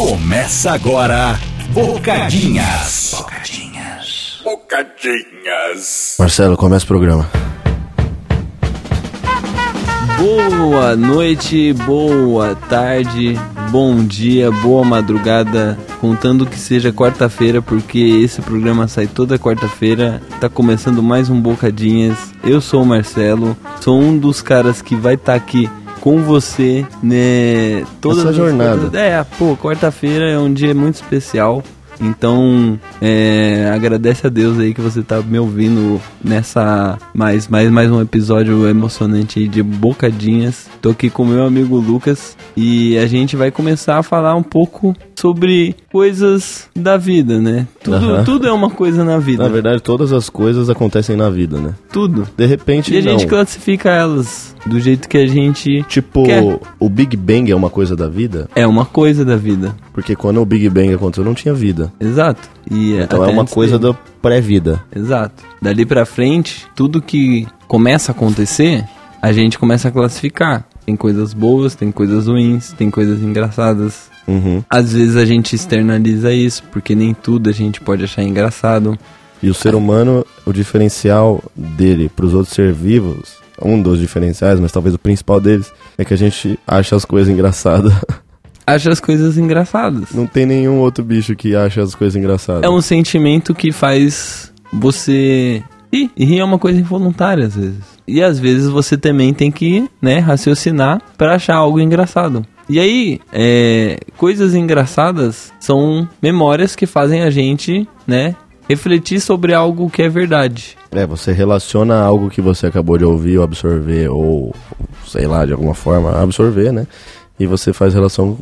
Começa agora, Bocadinhas. Bocadinhas. Bocadinhas. Marcelo, começa o programa. Boa noite, boa tarde, bom dia, boa madrugada, contando que seja quarta-feira, porque esse programa sai toda quarta-feira. Tá começando mais um Bocadinhas. Eu sou o Marcelo, sou um dos caras que vai estar tá aqui com você, né? Toda Essa jornada. É, pô, quarta-feira é um dia muito especial. Então, é, agradece a Deus aí que você tá me ouvindo nessa mais, mais, mais um episódio emocionante de Bocadinhas. Tô aqui com meu amigo Lucas e a gente vai começar a falar um pouco sobre coisas da vida, né? Tudo, uhum. tudo é uma coisa na vida. Na verdade, todas as coisas acontecem na vida, né? Tudo. De repente, E a não. gente classifica elas do jeito que a gente Tipo, quer. o Big Bang é uma coisa da vida? É uma coisa da vida. Porque quando o Big Bang aconteceu, não tinha vida. Exato. E então é uma coisa dele. da pré-vida. Exato. Dali pra frente, tudo que começa a acontecer, a gente começa a classificar. Tem coisas boas, tem coisas ruins, tem coisas engraçadas, Uhum. Às vezes a gente externaliza isso, porque nem tudo a gente pode achar engraçado. E o ser humano, o diferencial dele para os outros seres vivos, um dos diferenciais, mas talvez o principal deles, é que a gente acha as coisas engraçadas. Acha as coisas engraçadas. Não tem nenhum outro bicho que acha as coisas engraçadas. É um sentimento que faz você rir. E rir é uma coisa involuntária às vezes. E às vezes você também tem que, né, raciocinar para achar algo engraçado. E aí, é, coisas engraçadas são memórias que fazem a gente, né, refletir sobre algo que é verdade. É, você relaciona algo que você acabou de ouvir ou absorver, ou sei lá, de alguma forma, absorver, né? E você faz relação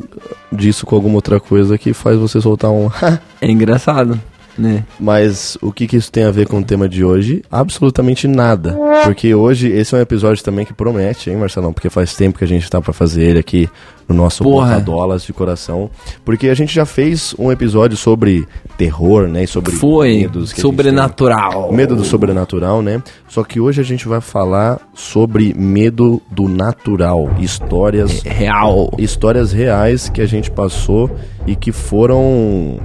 disso com alguma outra coisa que faz você soltar um. é engraçado. Né? Mas o que, que isso tem a ver com o tema de hoje? Absolutamente nada. Porque hoje esse é um episódio também que promete, hein, Marcelão? Porque faz tempo que a gente tá para fazer ele aqui no nosso Bocadolas de coração. Porque a gente já fez um episódio sobre terror, né? E sobre Foi, medos. sobrenatural. Medo do sobrenatural, né? Só que hoje a gente vai falar sobre medo do natural. Histórias... Real. Histórias reais que a gente passou e que foram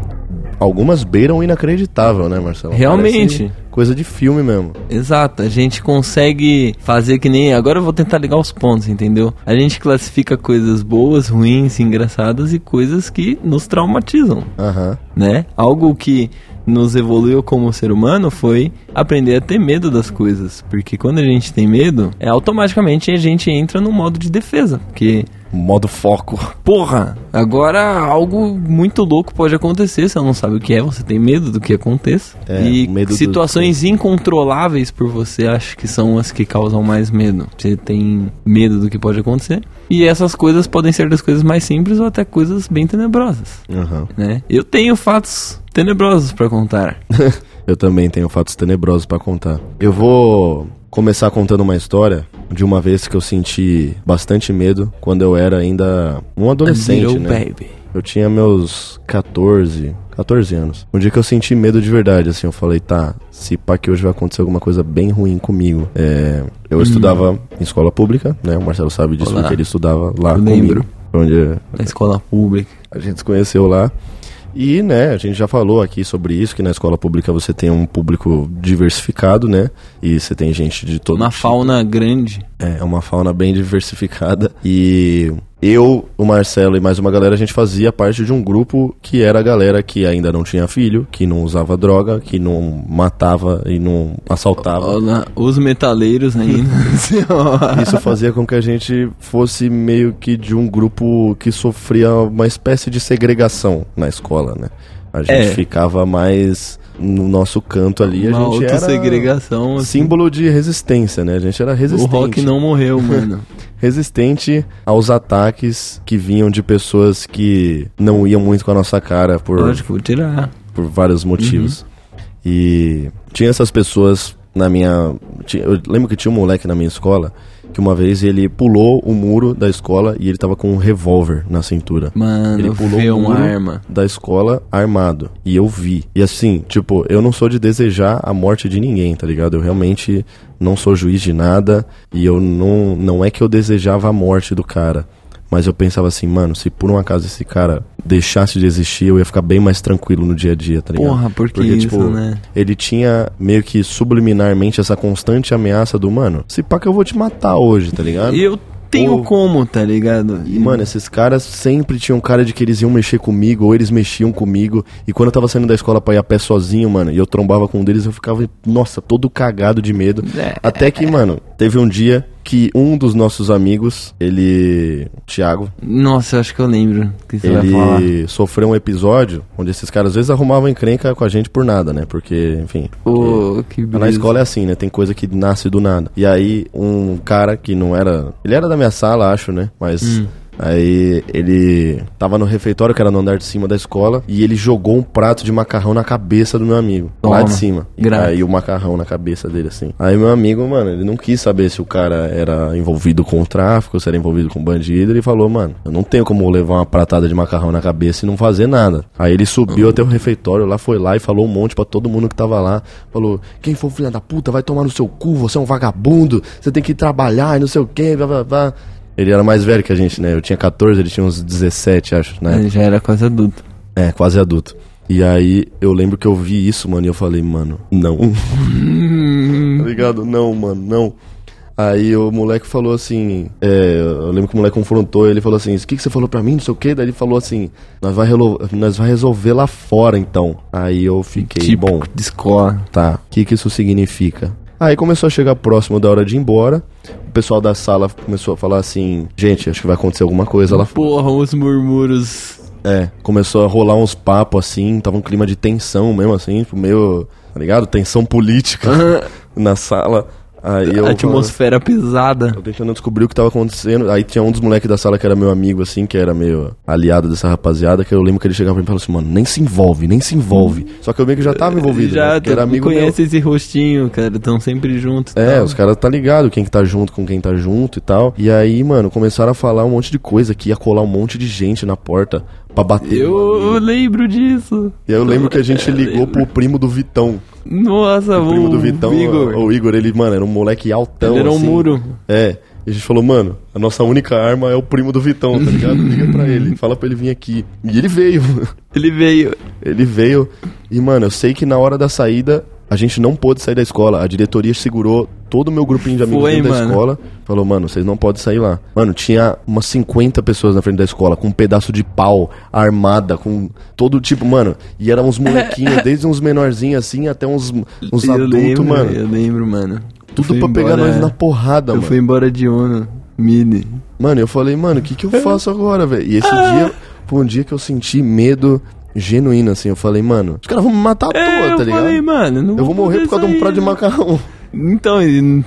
algumas beiram inacreditável, né, Marcelo? Realmente. Parece coisa de filme mesmo. Exato, a gente consegue fazer que nem. Agora eu vou tentar ligar os pontos, entendeu? A gente classifica coisas boas, ruins, engraçadas e coisas que nos traumatizam. Aham. Né? Algo que nos evoluiu como ser humano foi aprender a ter medo das coisas. Porque quando a gente tem medo, é automaticamente a gente entra no modo de defesa. Porque modo foco. Porra, agora algo muito louco pode acontecer, você não sabe o que é, você tem medo do que aconteça. É, e situações do... incontroláveis por você acho que são as que causam mais medo. Você tem medo do que pode acontecer. E essas coisas podem ser das coisas mais simples ou até coisas bem tenebrosas. Uhum. Né? Eu tenho fatos tenebrosos para contar. Eu também tenho fatos tenebrosos para contar. Eu vou começar contando uma história de uma vez que eu senti bastante medo quando eu era ainda um adolescente, né? Baby. Eu tinha meus 14, 14 anos. Um dia que eu senti medo de verdade, assim, eu falei, tá, se pá que hoje vai acontecer alguma coisa bem ruim comigo. É, eu hum. estudava em escola pública, né? O Marcelo sabe disso, Olá. porque ele estudava lá eu comigo. Lembro. Onde Na escola pública. A gente se conheceu lá. E, né, a gente já falou aqui sobre isso, que na escola pública você tem um público diversificado, né? E você tem gente de todo Uma tipo. fauna grande. É, é uma fauna bem diversificada. E eu, o Marcelo e mais uma galera, a gente fazia parte de um grupo que era a galera que ainda não tinha filho, que não usava droga, que não matava e não assaltava. Os metaleiros ainda. Isso fazia com que a gente fosse meio que de um grupo que sofria uma espécie de segregação na escola, né? A gente é. ficava mais no nosso canto ali, Uma a gente era segregação, assim. símbolo de resistência, né? A gente era resistente. O rock não morreu, mano. resistente aos ataques que vinham de pessoas que não iam muito com a nossa cara por Lógico, tirar. por vários motivos. Uhum. E tinha essas pessoas na minha, eu lembro que tinha um moleque na minha escola que uma vez ele pulou o muro da escola e ele tava com um revólver na cintura. Mano, ele pulou o muro arma da escola armado. E eu vi. E assim, tipo, eu não sou de desejar a morte de ninguém, tá ligado? Eu realmente não sou juiz de nada e eu não não é que eu desejava a morte do cara, Mas eu pensava assim, mano, se por um acaso esse cara deixasse de existir, eu ia ficar bem mais tranquilo no dia a dia, tá ligado? Porra, por que Porque, isso, tipo, né? ele tinha meio que subliminarmente essa constante ameaça do, mano, se pá que eu vou te matar hoje, tá ligado? E eu tenho como, tá ligado? E, mano, esses caras sempre tinham cara de que eles iam mexer comigo, ou eles mexiam comigo. E quando eu tava saindo da escola pra ir a pé sozinho, mano, e eu trombava com um deles, eu ficava, nossa, todo cagado de medo. É. Até que, mano, teve um dia que um dos nossos amigos, ele. Thiago, Nossa, eu acho que eu lembro que você vai falar. ele sofreu um episódio onde esses caras às vezes arrumavam encrenca com a gente por nada, né? Porque, enfim. Pô, que Na escola é assim, né? Tem coisa que nasce do nada. E aí, um cara que não era. Ele era da minha sala, acho, né? Mas. Hum. Aí ele tava no refeitório, que era no andar de cima da escola, e ele jogou um prato de macarrão na cabeça do meu amigo. Lá Toma. de cima. E Grave. caiu o macarrão na cabeça dele, assim. Aí meu amigo, mano, ele não quis saber se o cara era envolvido com o tráfico, se era envolvido com bandido. Ele falou, mano, eu não tenho como levar uma pratada de macarrão na cabeça e não fazer nada. Aí ele subiu até o refeitório, lá foi lá e falou um monte pra todo mundo que tava lá. Falou, quem for filho da puta vai tomar no seu cu, você é um vagabundo, você tem que ir trabalhar e não sei o que, blá blá blá. Ele era mais velho que a gente, né? Eu tinha 14, ele tinha uns 17, acho, né? Ele já era quase adulto. É, quase adulto. E aí eu lembro que eu vi isso, mano, e eu falei, mano, não. tá ligado? Não, mano, não. Aí o moleque falou assim, é, eu lembro que o moleque confrontou ele falou assim, o que, que você falou pra mim, não sei o que, daí ele falou assim, nós vai, nós vai resolver lá fora então. Aí eu fiquei, tipo bom, de escola. tá, o que que isso significa? Aí começou a chegar próximo da hora de ir embora, o pessoal da sala começou a falar assim, gente, acho que vai acontecer alguma coisa lá fora. Porra, os murmúrios. É, começou a rolar uns papos assim, tava um clima de tensão mesmo assim, tipo, meio, tá ligado? Tensão política na sala. Aí eu atmosfera pesada. eu tentando descobrir o que tava acontecendo. Aí tinha um dos moleques da sala que era meu amigo, assim, que era meio aliado dessa rapaziada, que eu lembro que ele chegava pra mim e falava assim, mano, nem se envolve, nem se envolve. Só que eu meio que já tava envolvido, já né? Era amigo meu. conhece esse rostinho, cara. Estão sempre juntos. e É, tal. os caras tá ligado quem que tá junto com quem tá junto e tal. E aí, mano, começaram a falar um monte de coisa que ia colar um monte de gente na porta pra bater. Eu lembro disso. E aí eu lembro que a gente ligou pro primo do Vitão. Nossa, O primo do Vitão, Igor. o Igor, ele, mano, era um moleque altão. Ele era um assim. muro. É. E a gente falou, mano, a nossa única arma é o primo do Vitão, tá ligado? Liga pra ele, fala pra ele vir aqui. E ele veio. Ele veio. Ele veio. E, mano, eu sei que na hora da saída, a gente não pôde sair da escola. A diretoria segurou todo o meu grupinho de amigos Foi, dentro da mano. escola. Falou, mano, vocês não podem sair lá. Mano, tinha umas 50 pessoas na frente da escola, com um pedaço de pau, armada, com todo tipo, mano. E eram uns molequinhos, desde uns menorzinhos assim até uns, uns eu adultos, lembro, mano. Eu lembro, mano. Tudo pra pegar embora- nós na porrada, Eu mano. fui embora de Uno. Mini. Mano, eu falei, mano, o que que eu faço agora, velho? E esse dia foi um dia que eu senti medo genuíno, assim. Eu falei, mano, os caras vão me matar à toa, É, tá eu ligado? falei, mano, não eu vou morrer por causa de um prato de macarrão. Então,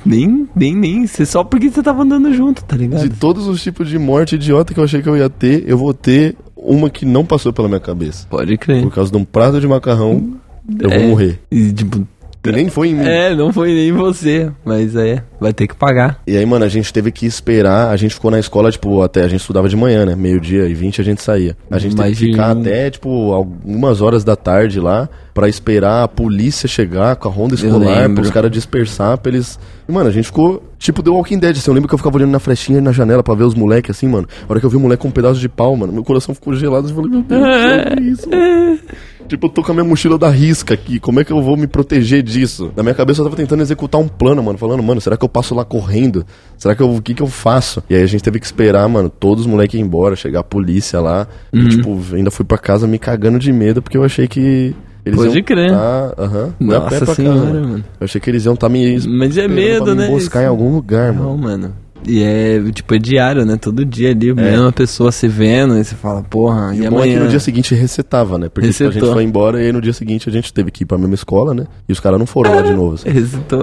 nem, nem, nem. cê- Só porque você tava andando junto, tá ligado? De todos os tipos de morte idiota que eu achei que eu ia ter, eu vou ter uma que não passou pela minha cabeça. Pode crer. Por causa de um prato de macarrão, eu É. vou morrer. E, tipo, E nem foi em mim. é, não foi nem você, mas é, vai ter que pagar. E aí, mano, a gente teve que esperar. A gente ficou na escola, tipo, até. A gente estudava de manhã, né? Meio-dia e 20 a gente saía. A gente teve que ficar Imagina. até, tipo, algumas horas da tarde lá pra esperar a polícia chegar com a ronda escolar, pros caras dispersar, pra eles. E, mano, a gente ficou, tipo, The Walking Dead, assim. Eu lembro que eu ficava olhando na flechinha e na janela pra ver os moleques, assim, mano. A hora que eu vi o moleque com um pedaço de pau, mano, meu coração ficou gelado. Eu falei, meu Deus, céu, que isso, mano? Tipo, eu tô com a minha mochila da risca aqui, como é que eu vou me proteger disso? Na minha cabeça eu tava tentando executar um plano, mano, falando, mano, será que eu passo lá correndo? Será que eu, o que que eu faço? E aí a gente teve que esperar, mano, todos os moleques ir embora, chegar a polícia lá. Uhum. E, tipo, ainda fui pra casa me cagando de medo, porque eu achei que eles Pode iam crer. tá, a pé Nossa senhora, casa, mano. mano. Eu achei que eles iam estar tá me Mas é medo, me né? buscar em algum lugar, mano. Não, mano. E é, tipo, é diário, né? Todo dia É. ali, a mesma pessoa se vendo, e você fala, porra, e, E é que amanhã? no dia seguinte resetava, né? Porque tipo, a gente foi embora e aí no dia seguinte a gente teve que ir pra mesma escola, né? E os caras não foram lá de novo. assim.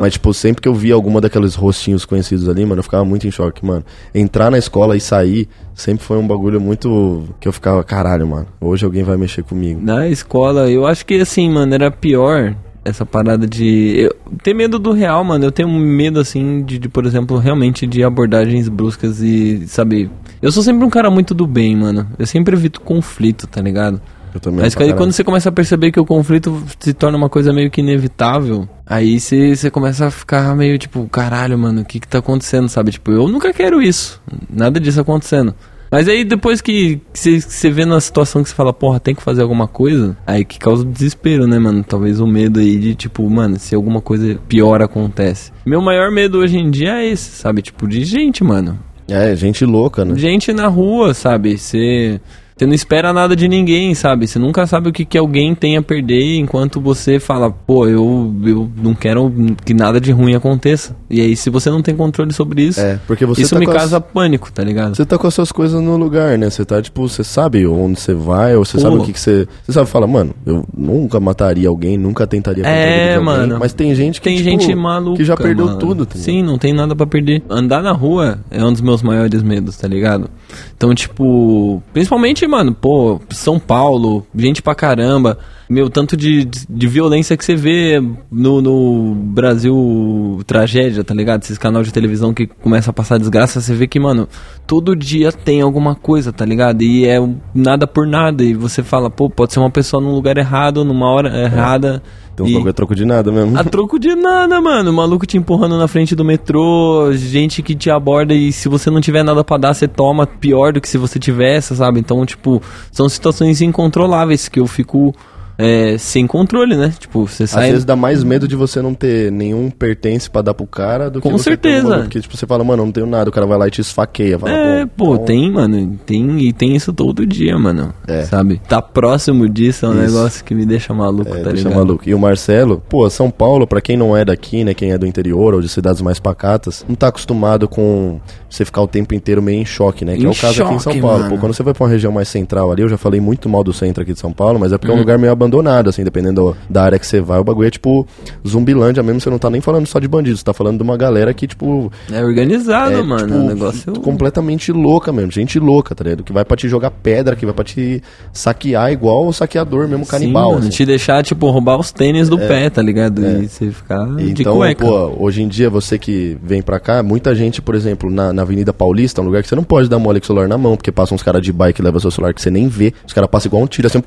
Mas, tipo, sempre que eu via alguma daqueles rostinhos conhecidos ali, mano, eu ficava muito em choque, mano. Entrar na escola e sair sempre foi um bagulho muito. que eu ficava, caralho, mano. Hoje alguém vai mexer comigo. Na escola, eu acho que assim, mano, era pior essa parada de. Eu, ter medo do real, mano. Eu tenho medo, assim, de, de, por exemplo, realmente de abordagens bruscas e, sabe. Eu sou sempre um cara muito do bem, mano. Eu sempre evito conflito, tá ligado? Eu também. Mas aí quando você começa a perceber que o conflito se torna uma coisa meio que inevitável, aí você, você começa a ficar meio tipo, caralho, mano, o que que tá acontecendo, sabe? Tipo, eu nunca quero isso. Nada disso acontecendo. Mas aí depois que você vê na situação que você fala, porra, tem que fazer alguma coisa, aí que causa desespero, né, mano? Talvez o medo aí de, tipo, mano, se alguma coisa pior acontece. Meu maior medo hoje em dia é esse, sabe? Tipo, de gente, mano. É, gente louca, né? Gente na rua, sabe? Você. Você não espera nada de ninguém, sabe? Você nunca sabe o que, que alguém tem a perder enquanto você fala, pô, eu, eu não quero que nada de ruim aconteça. E aí, se você não tem controle sobre isso, É, porque você isso tá me com as- causa pânico, tá ligado? Você tá com as suas coisas no lugar, né? Você tá, tipo, você sabe onde você vai, ou você Pô. sabe o que que você... Você sabe, fala, mano, eu nunca mataria alguém, nunca tentaria É, de alguém, mano. Mas tem gente que, Tem tipo, gente maluca. que já perdeu mano. tudo, tá? Sim, não tem nada pra perder. Andar na rua é um dos meus maiores medos, tá ligado? Então, tipo, principalmente, mano, pô, São Paulo, gente pra caramba. Meu, tanto de, de violência que você vê no, no Brasil Tragédia, tá ligado? Esses canais de televisão que começa a passar desgraça, você vê que, mano, todo dia tem alguma coisa, tá ligado? E é nada por nada. E você fala, pô, pode ser uma pessoa num lugar errado, numa hora errada. Tem uns e- bagulho a troco de nada mesmo. a troco de nada, mano. O maluco te empurrando na frente do metrô, gente que te aborda e se você não tiver nada pra dar, você toma pior do que se você tivesse, sabe? Então, tipo, são situações incontroláveis que eu fico é, sem controle, né? Tipo, você Às sai. vezes dá mais medo de você não ter nenhum pertence pra dar pro cara do que Com você ter um certeza. Porque, tipo, você fala, mano, eu não tenho nada, o cara vai lá e te esfaqueia. Fala, É, pô, então- tem, mano, tem e tem isso todo dia, mano. É. Sabe? Tá próximo disso é um Isso. negócio que me deixa maluco, É, tá deixa ligado? maluco. E o Marcelo, pô, São Paulo, pra quem não é daqui, né, quem é do interior ou de cidades mais pacatas, não tá acostumado com você ficar o tempo inteiro meio em choque, né? Que Em é o caso aqui em São choque, Paulo. mano. Pô, quando você vai pra uma região mais central ali, eu já falei muito mal do centro aqui de São Paulo, mas é porque é um Hum. lugar meio abandonado, assim, dependendo do- da área que você vai, o bagulho é tipo zumbilândia mesmo, você não tá nem falando só de bandidos, você tá falando de uma galera que, tipo, É organizado, é, mano. tipo, o negócio. completamente louca mesmo, gente louca, tá ligado? Que vai pra te jogar pedra, que vai pra te saquear igual o saqueador mesmo, canibal. Sim, assim. te deixar, tipo, roubar os tênis do pé, tá ligado? E você ficar de Então, cueca. pô, hoje em dia, você que vem pra cá, muita gente, por exemplo, na, na Avenida Paulista, um lugar que você não pode dar mole com o celular na mão, porque passam uns caras de bike e levam seu celular que você nem vê. Os caras passam igual um tiro, assim,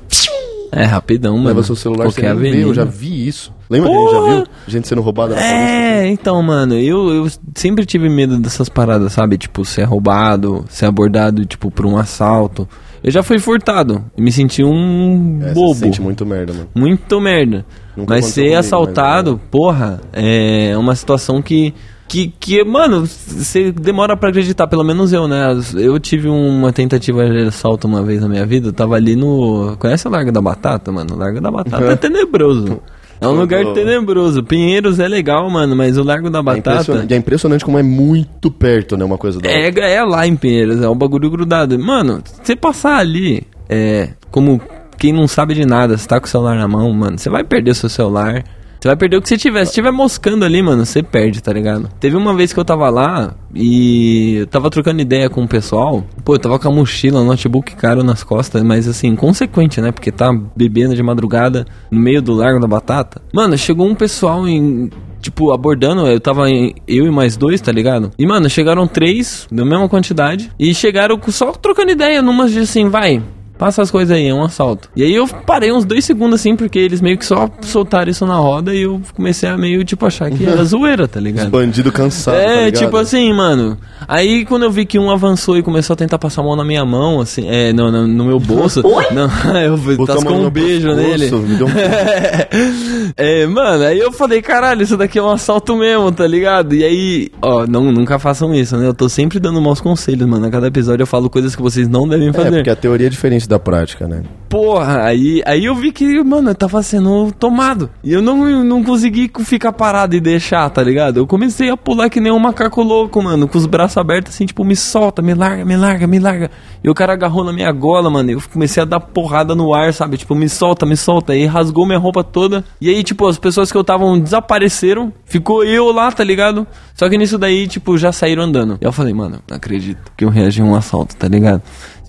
É, rapidão, mano. leva seu celular, você Qualquer nem vê. Eu já vi isso. Lembra que a gente já Porra! viu? Gente sendo roubada na? É, então, mano, eu, eu sempre tive medo dessas paradas, sabe? Tipo, ser roubado, ser abordado, tipo, por um assalto. Eu já fui furtado e me senti um É, bobo. Você se sente muito merda, mano. Muito merda. Nunca mas ser comigo, assaltado, mas, porra, é uma situação que. Que, que, mano, você demora pra acreditar, pelo menos eu, né? Eu tive uma tentativa de assalto uma vez na minha vida, eu tava ali no. Conhece o Largo da Batata, mano? O Largo da Batata é tenebroso. É um lugar tenebroso. Pinheiros é legal, mano, mas o Largo da É Batata. impressionante, é impressionante como é muito perto, né? Uma coisa da outra. É, é lá em Pinheiros, é um bagulho grudado. Mano, você passar ali, é, como quem não sabe de nada, você tá com o celular na mão, mano, você vai perder seu celular. Você vai perder o que você tiver. Se tiver moscando ali, mano, você perde, tá ligado? Teve uma vez que eu tava lá e eu tava trocando ideia com o pessoal. Pô, eu tava com a mochila, notebook caro nas costas, mas assim, consequente, né? Porque tá bebendo de madrugada no meio do Largo da Batata. Mano, chegou um pessoal em tipo, abordando, eu tava em, eu e mais dois, tá ligado? E, mano, chegaram três, da mesma quantidade, e chegaram só trocando ideia, numas de assim, vai, passa as coisas aí, é um assalto. E aí eu parei uns dois segundos assim, porque eles meio que só soltaram isso na roda e eu comecei a meio, tipo, achar que era zoeira, tá ligado? Bandido cansado, tá É, ligado? tipo assim, mano. Aí quando eu vi que um avançou e começou a tentar passar a mão na minha mão, assim, é, no, no, no meu bolso. Não, eu tascou um beijo nele. me deu um- é, mano, aí eu falei, caralho, isso daqui é um assalto mesmo, tá ligado? E aí, ó, não, nunca façam isso, né? Eu tô sempre dando maus conselhos, mano. A cada episódio eu falo coisas que vocês não devem É, fazer. porque a teoria é diferente da prática, né? Porra, aí, aí eu vi que, mano, eu tava sendo tomado. E eu não, não consegui ficar parado e deixar, tá ligado? Eu comecei a pular que nem um macaco louco, mano, com os braços abertos assim, tipo, me solta, me larga, me larga, me larga. E o cara agarrou na minha gola, mano. Eu comecei a dar porrada no ar, sabe? Tipo, me solta, me solta. E rasgou minha roupa toda. E aí, tipo, as pessoas que eu tava desapareceram. Ficou eu lá, tá ligado? Só que nisso daí, tipo, já saíram andando. E eu falei, mano, não acredito que eu reagi a um assalto, tá ligado?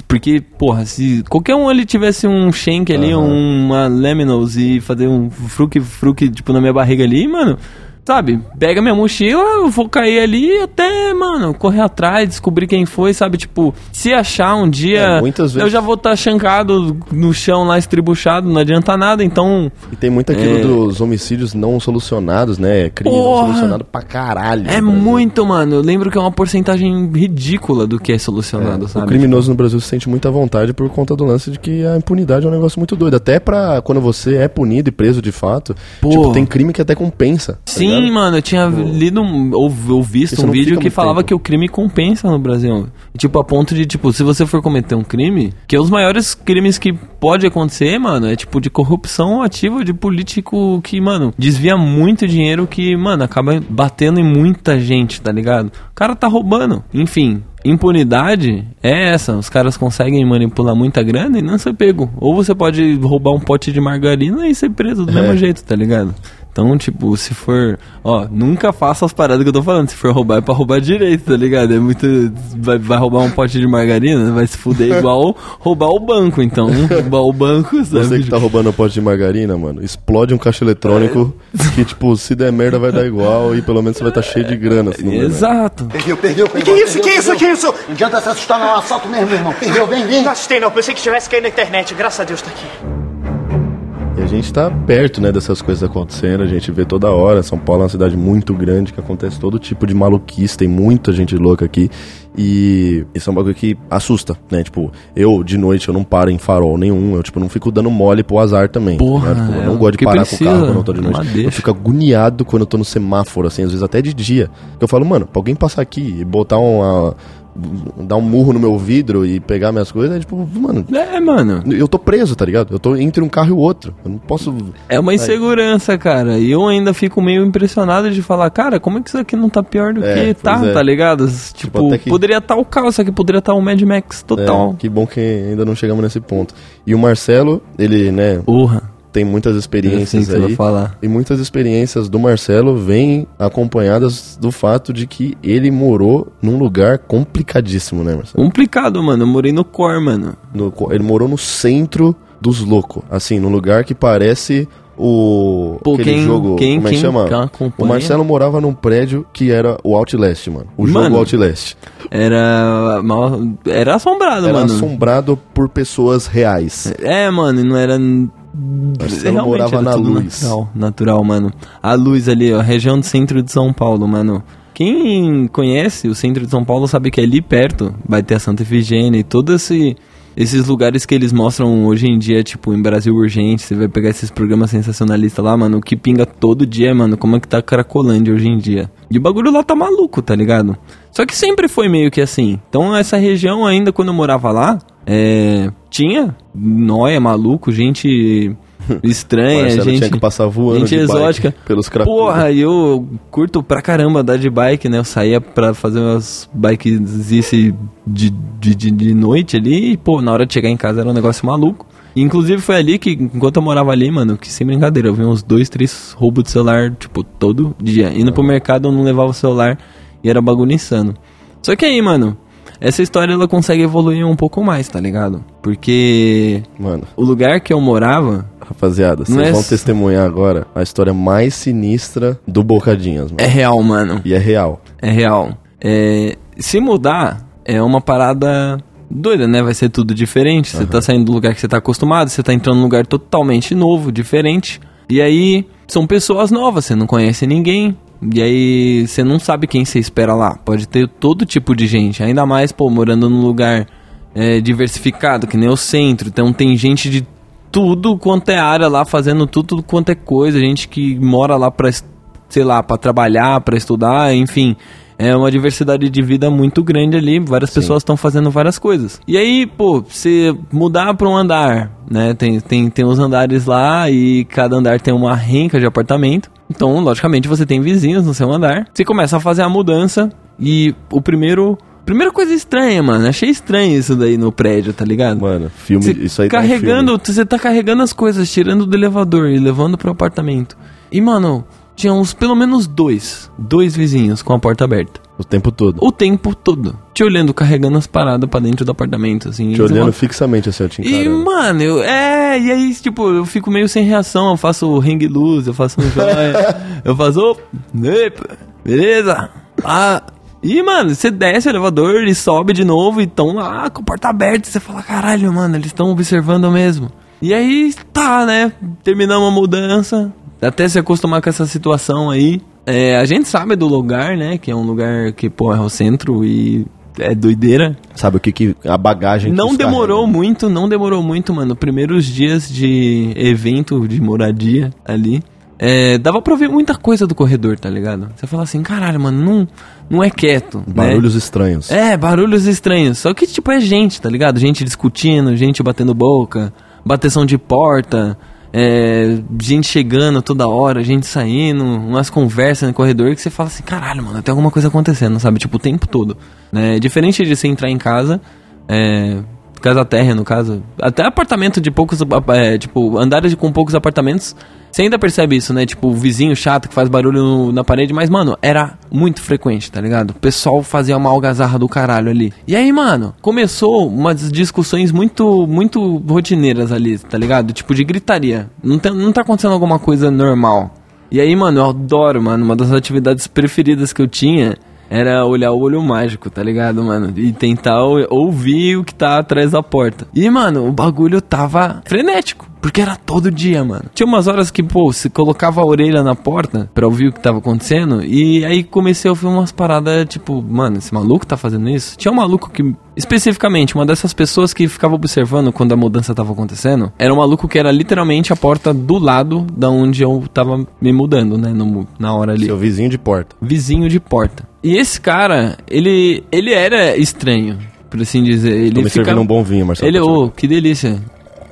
Porque, porra, se qualquer um ali tivesse um shank ali, Aham. uma Laminos e fazer um fruque, fruque, tipo, na minha barriga ali, mano, sabe, pega minha mochila, eu vou cair ali até, mano, correr atrás, descobrir quem foi, sabe? Tipo, se achar um dia, É, muitas vezes- eu já vou estar chancado no chão lá, estribuchado, não adianta nada, então. E tem muito aquilo É. dos homicídios não solucionados, né? Crime Porra! não solucionado pra caralho. É muito, mano. Eu lembro que é uma porcentagem ridícula do que é solucionado, O sabe? criminoso no Brasil se sente muita vontade por conta do lance de que a impunidade é um negócio muito doido. Até pra quando você é punido e preso de fato, Pô. tipo, tem crime que até compensa. tá Sim, mano, eu tinha lido um- ou, ou visto um vídeo que falava tempo. que o crime compensa no Brasil. Tipo, a ponto de, tipo, se você for cometer um crime, que é os maiores crimes que pode acontecer, mano, é tipo de corrupção ativa de político que, mano, desvia muito dinheiro que, mano, acaba batendo em muita gente, tá ligado? O cara tá roubando. Enfim, impunidade é essa. Os caras conseguem manipular muita grana e não ser pego. Ou você pode roubar um pote de margarina e ser preso do É. mesmo jeito, tá ligado? Então, tipo, se for. Ó, nunca faça as paradas que eu tô falando. Se for roubar, é pra roubar direito, tá ligado? É muito. Vai, vai roubar um pote de margarina, vai se fuder igual roubar o banco, então. Roubar o banco, sabe? Você que tá roubando um pote de margarina, mano, explode um caixa eletrônico que, tipo, se der merda vai dar igual e pelo menos você vai estar cheio de grana. Assim, né? Exato. Perdeu, perdeu, perdeu. Que isso, que isso, que isso? Não adianta se assustar, não. É um assalto mesmo, meu irmão. Perdeu, vem, vem. Não assustei não, pensei que tivesse caído na internet. Graças a Deus tá aqui. E a gente tá perto, né, dessas coisas acontecendo, a gente vê toda hora. São Paulo é uma cidade muito grande que acontece todo tipo de maluquice, tem muita gente louca aqui. E isso é um bagulho que assusta, né? Tipo, eu de noite eu não paro em farol nenhum, eu tipo não fico dando mole pro azar também. tá Porra, ligado? Tipo, eu é não o gosto de parar precisa, com o carro quando eu tô de noite. Eu fico agoniado quando eu tô no semáforo, assim, às vezes até de dia. Eu falo, mano, pra alguém passar aqui e botar uma. Dar um murro no meu vidro e pegar minhas coisas, é tipo, mano, É, mano. eu tô preso, tá ligado? Eu tô entre um carro e o outro. Eu não posso. É uma insegurança, cara. E eu ainda fico meio impressionado de falar, cara, como é que isso aqui não tá pior do É, que tá, é. tá ligado? Tipo, até que- poderia estar o caos, isso aqui poderia estar o Mad Max total. É, que bom que ainda não chegamos nesse ponto. E o Marcelo, ele, né, Porra. Tem muitas experiências aí. falar. E muitas experiências do Marcelo vêm acompanhadas do fato de que ele morou num lugar complicadíssimo, né, Marcelo? Complicado, mano. Eu morei no core, mano. No- ele morou no centro dos loucos, assim, num lugar que parece o Pô, aquele quem- jogo, quem- como é que chama? O Marcelo morava num prédio que era o Outlast, mano. O jogo Mano, Outlast. Era. mal- Era assombrado, Era mano. assombrado por pessoas reais. É, mano, e não era. Marcelo morava na luz. Natural, natural, mano. A luz ali, ó, região do centro de São Paulo, mano. Quem conhece o centro de São Paulo sabe que ali perto vai ter a Santa Efigênia e todos esse, esses lugares que eles mostram hoje em dia, tipo, em Brasil Urgente, você vai pegar esses programas sensacionalistas lá, mano, que pinga todo dia, mano, como é que tá a Cracolândia hoje em dia. E o bagulho lá tá maluco, tá ligado? Só que sempre foi meio que assim. Então essa região ainda, quando eu morava lá, é, tinha nóia, maluco, gente estranha, Marcelo gente... tinha que passar voando gente exótica. pelos cracudos. Porra, eu curto pra caramba andar de bike, né? Eu saía pra fazer umas bikes de, de, de, de noite ali e, pô, na hora de chegar em casa era um negócio maluco. E, inclusive foi ali que, enquanto eu morava ali, mano, que sem brincadeira, eu vi uns dois, três roubos de celular, tipo, todo dia. Indo pro mercado eu não levava o celular e era bagulho insano. Só que aí, mano, essa história ela consegue evoluir um pouco mais, tá ligado? Porque Mano, o lugar que eu morava rapaziada, vocês é vão testemunhar agora a história mais sinistra do Bocadinhas, mano. é real, mano. E é real. É real. É, se mudar é uma parada doida, né? Vai ser tudo diferente. Você tá saindo do lugar que você tá acostumado, você tá entrando num lugar totalmente novo, diferente. E aí são pessoas novas, você não conhece ninguém. E aí você não sabe quem você espera lá. Pode ter todo tipo de gente. Ainda mais, pô, morando num lugar é, diversificado, que nem o centro. Então tem gente de tudo quanto é área lá, fazendo tudo quanto é coisa. Gente que mora lá pra, sei lá, pra trabalhar, pra estudar, enfim. É uma diversidade de vida muito grande ali. Várias pessoas estão fazendo várias coisas. E aí, pô, você mudar pra um andar, né? Tem, tem, tem os andares lá e cada andar tem uma renca de apartamento. Então, logicamente, você tem vizinhos no seu andar. Você começa a fazer a mudança e o primeiro. Primeira coisa estranha, mano. Achei estranho isso daí no prédio, tá ligado? Mano, filme, Você isso aí tá carregando, você tá carregando as coisas, tirando do elevador e levando pro apartamento. E, mano, tinha uns pelo menos dois, dois vizinhos com a porta aberta. O tempo todo. O tempo todo. Te olhando, carregando as paradas pra dentro do apartamento, assim. Te olhando fixamente assim, eu te E, mano, eu, é, e aí, tipo, eu fico meio sem reação, eu faço ring luz, eu faço um joia, eu faço, opa, epa, beleza? Ah, e, mano, você desce o elevador e sobe de novo e tão lá com a porta aberta, você fala, caralho, mano, eles estão observando mesmo. E aí, tá, né, terminamos a mudança, até se acostumar com essa situação aí. É, a gente sabe do lugar, né, que é um lugar que, pô, é o centro e é doideira. Sabe o que que a bagagem Não demorou carrega? muito, não demorou muito, mano. Primeiros dias de evento de moradia ali. é, dava pra ver muita coisa do corredor, tá ligado? Você fala assim, caralho, mano, não, não é quieto. né? Barulhos estranhos. É, barulhos estranhos. Só que, tipo, é gente, tá ligado? Gente discutindo, gente batendo boca, bateção de porta, é, gente chegando toda hora, gente saindo, umas conversas no corredor que você fala assim, caralho, mano, tem alguma coisa acontecendo, sabe? Tipo, o tempo todo. Né? Diferente de você entrar em casa, é, casa térrea, no caso, até apartamento de poucos, é, tipo, andares com poucos apartamentos, você ainda percebe isso, né? Tipo, o vizinho chato que faz barulho no- na parede, mas, mano, era muito frequente, tá ligado? O pessoal fazia uma algazarra do caralho ali. E aí, mano, começou umas discussões muito, muito rotineiras ali, tá ligado? Tipo, de gritaria. Não, tem, não tá acontecendo alguma coisa normal. E aí, mano, eu adoro, mano. Uma das atividades preferidas que eu tinha era olhar o olho mágico, tá ligado, mano? E tentar ou- ouvir o que tá atrás da porta. E, mano, o bagulho tava frenético. Porque era todo dia, mano. Tinha umas horas que, pô, você colocava a orelha na porta pra ouvir o que tava acontecendo. E aí comecei a ouvir umas paradas, tipo, mano, esse maluco tá fazendo isso? Tinha um maluco que, especificamente, uma dessas pessoas que ficava observando quando a mudança tava acontecendo, era um maluco que era literalmente a porta do lado da onde eu tava me mudando, né? no- na hora ali Seu vizinho de porta. vizinho de porta. E esse cara, ele ele era estranho, por assim dizer. Ele Tô me ficava- servindo um bom vinho, Marcelo. Ele, ô, que delícia.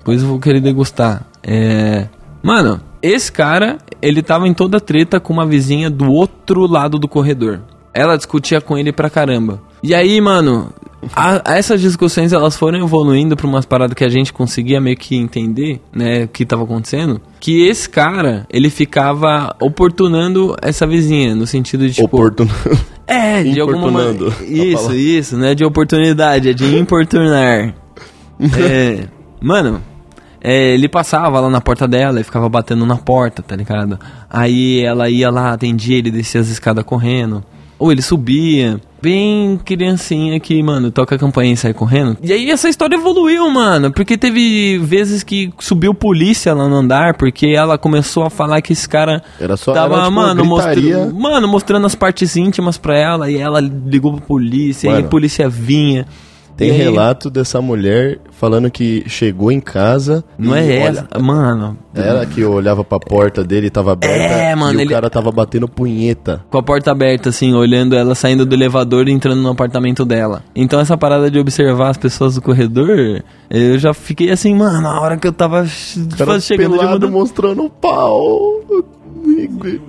Pois eu vou querer degustar. É. Mano, esse cara, ele tava em toda treta com uma vizinha do outro lado do corredor. Ela discutia com ele pra caramba. E aí, mano, a- essas discussões elas foram evoluindo pra umas paradas que a gente conseguia meio que entender, né, o que tava acontecendo. Que esse cara, ele ficava oportunando essa vizinha, no sentido de, tipo... Oportuno. É, de alguma maneira. a Isso, isso, não é de oportunidade, é de importunar. é, mano, é, ele passava lá na porta dela e ficava batendo na porta, tá ligado? Aí ela ia lá, atendia, ele descia as escadas correndo. Ou ele subia, bem criancinha que, mano, toca a campainha e sai correndo. E aí essa história evoluiu, mano, porque teve vezes que subiu polícia lá no andar, porque ela começou a falar que esse cara Era só- tava, era, tipo, mano, mostrando, mano, mostrando as partes íntimas pra ela e ela ligou pra polícia, e Mano, a polícia vinha. Tem aí- relato dessa mulher falando que chegou em casa. Não é olha, essa, mano. Ela que olhava pra porta dele e tava aberta. É, mano, E ele- o cara tava batendo punheta. Com a porta aberta, assim, olhando ela saindo do elevador e entrando no apartamento dela. Então essa parada de observar as pessoas do corredor, eu já fiquei assim, mano, na hora que eu tava cara chegando de pelado mudança. mostrando o pau.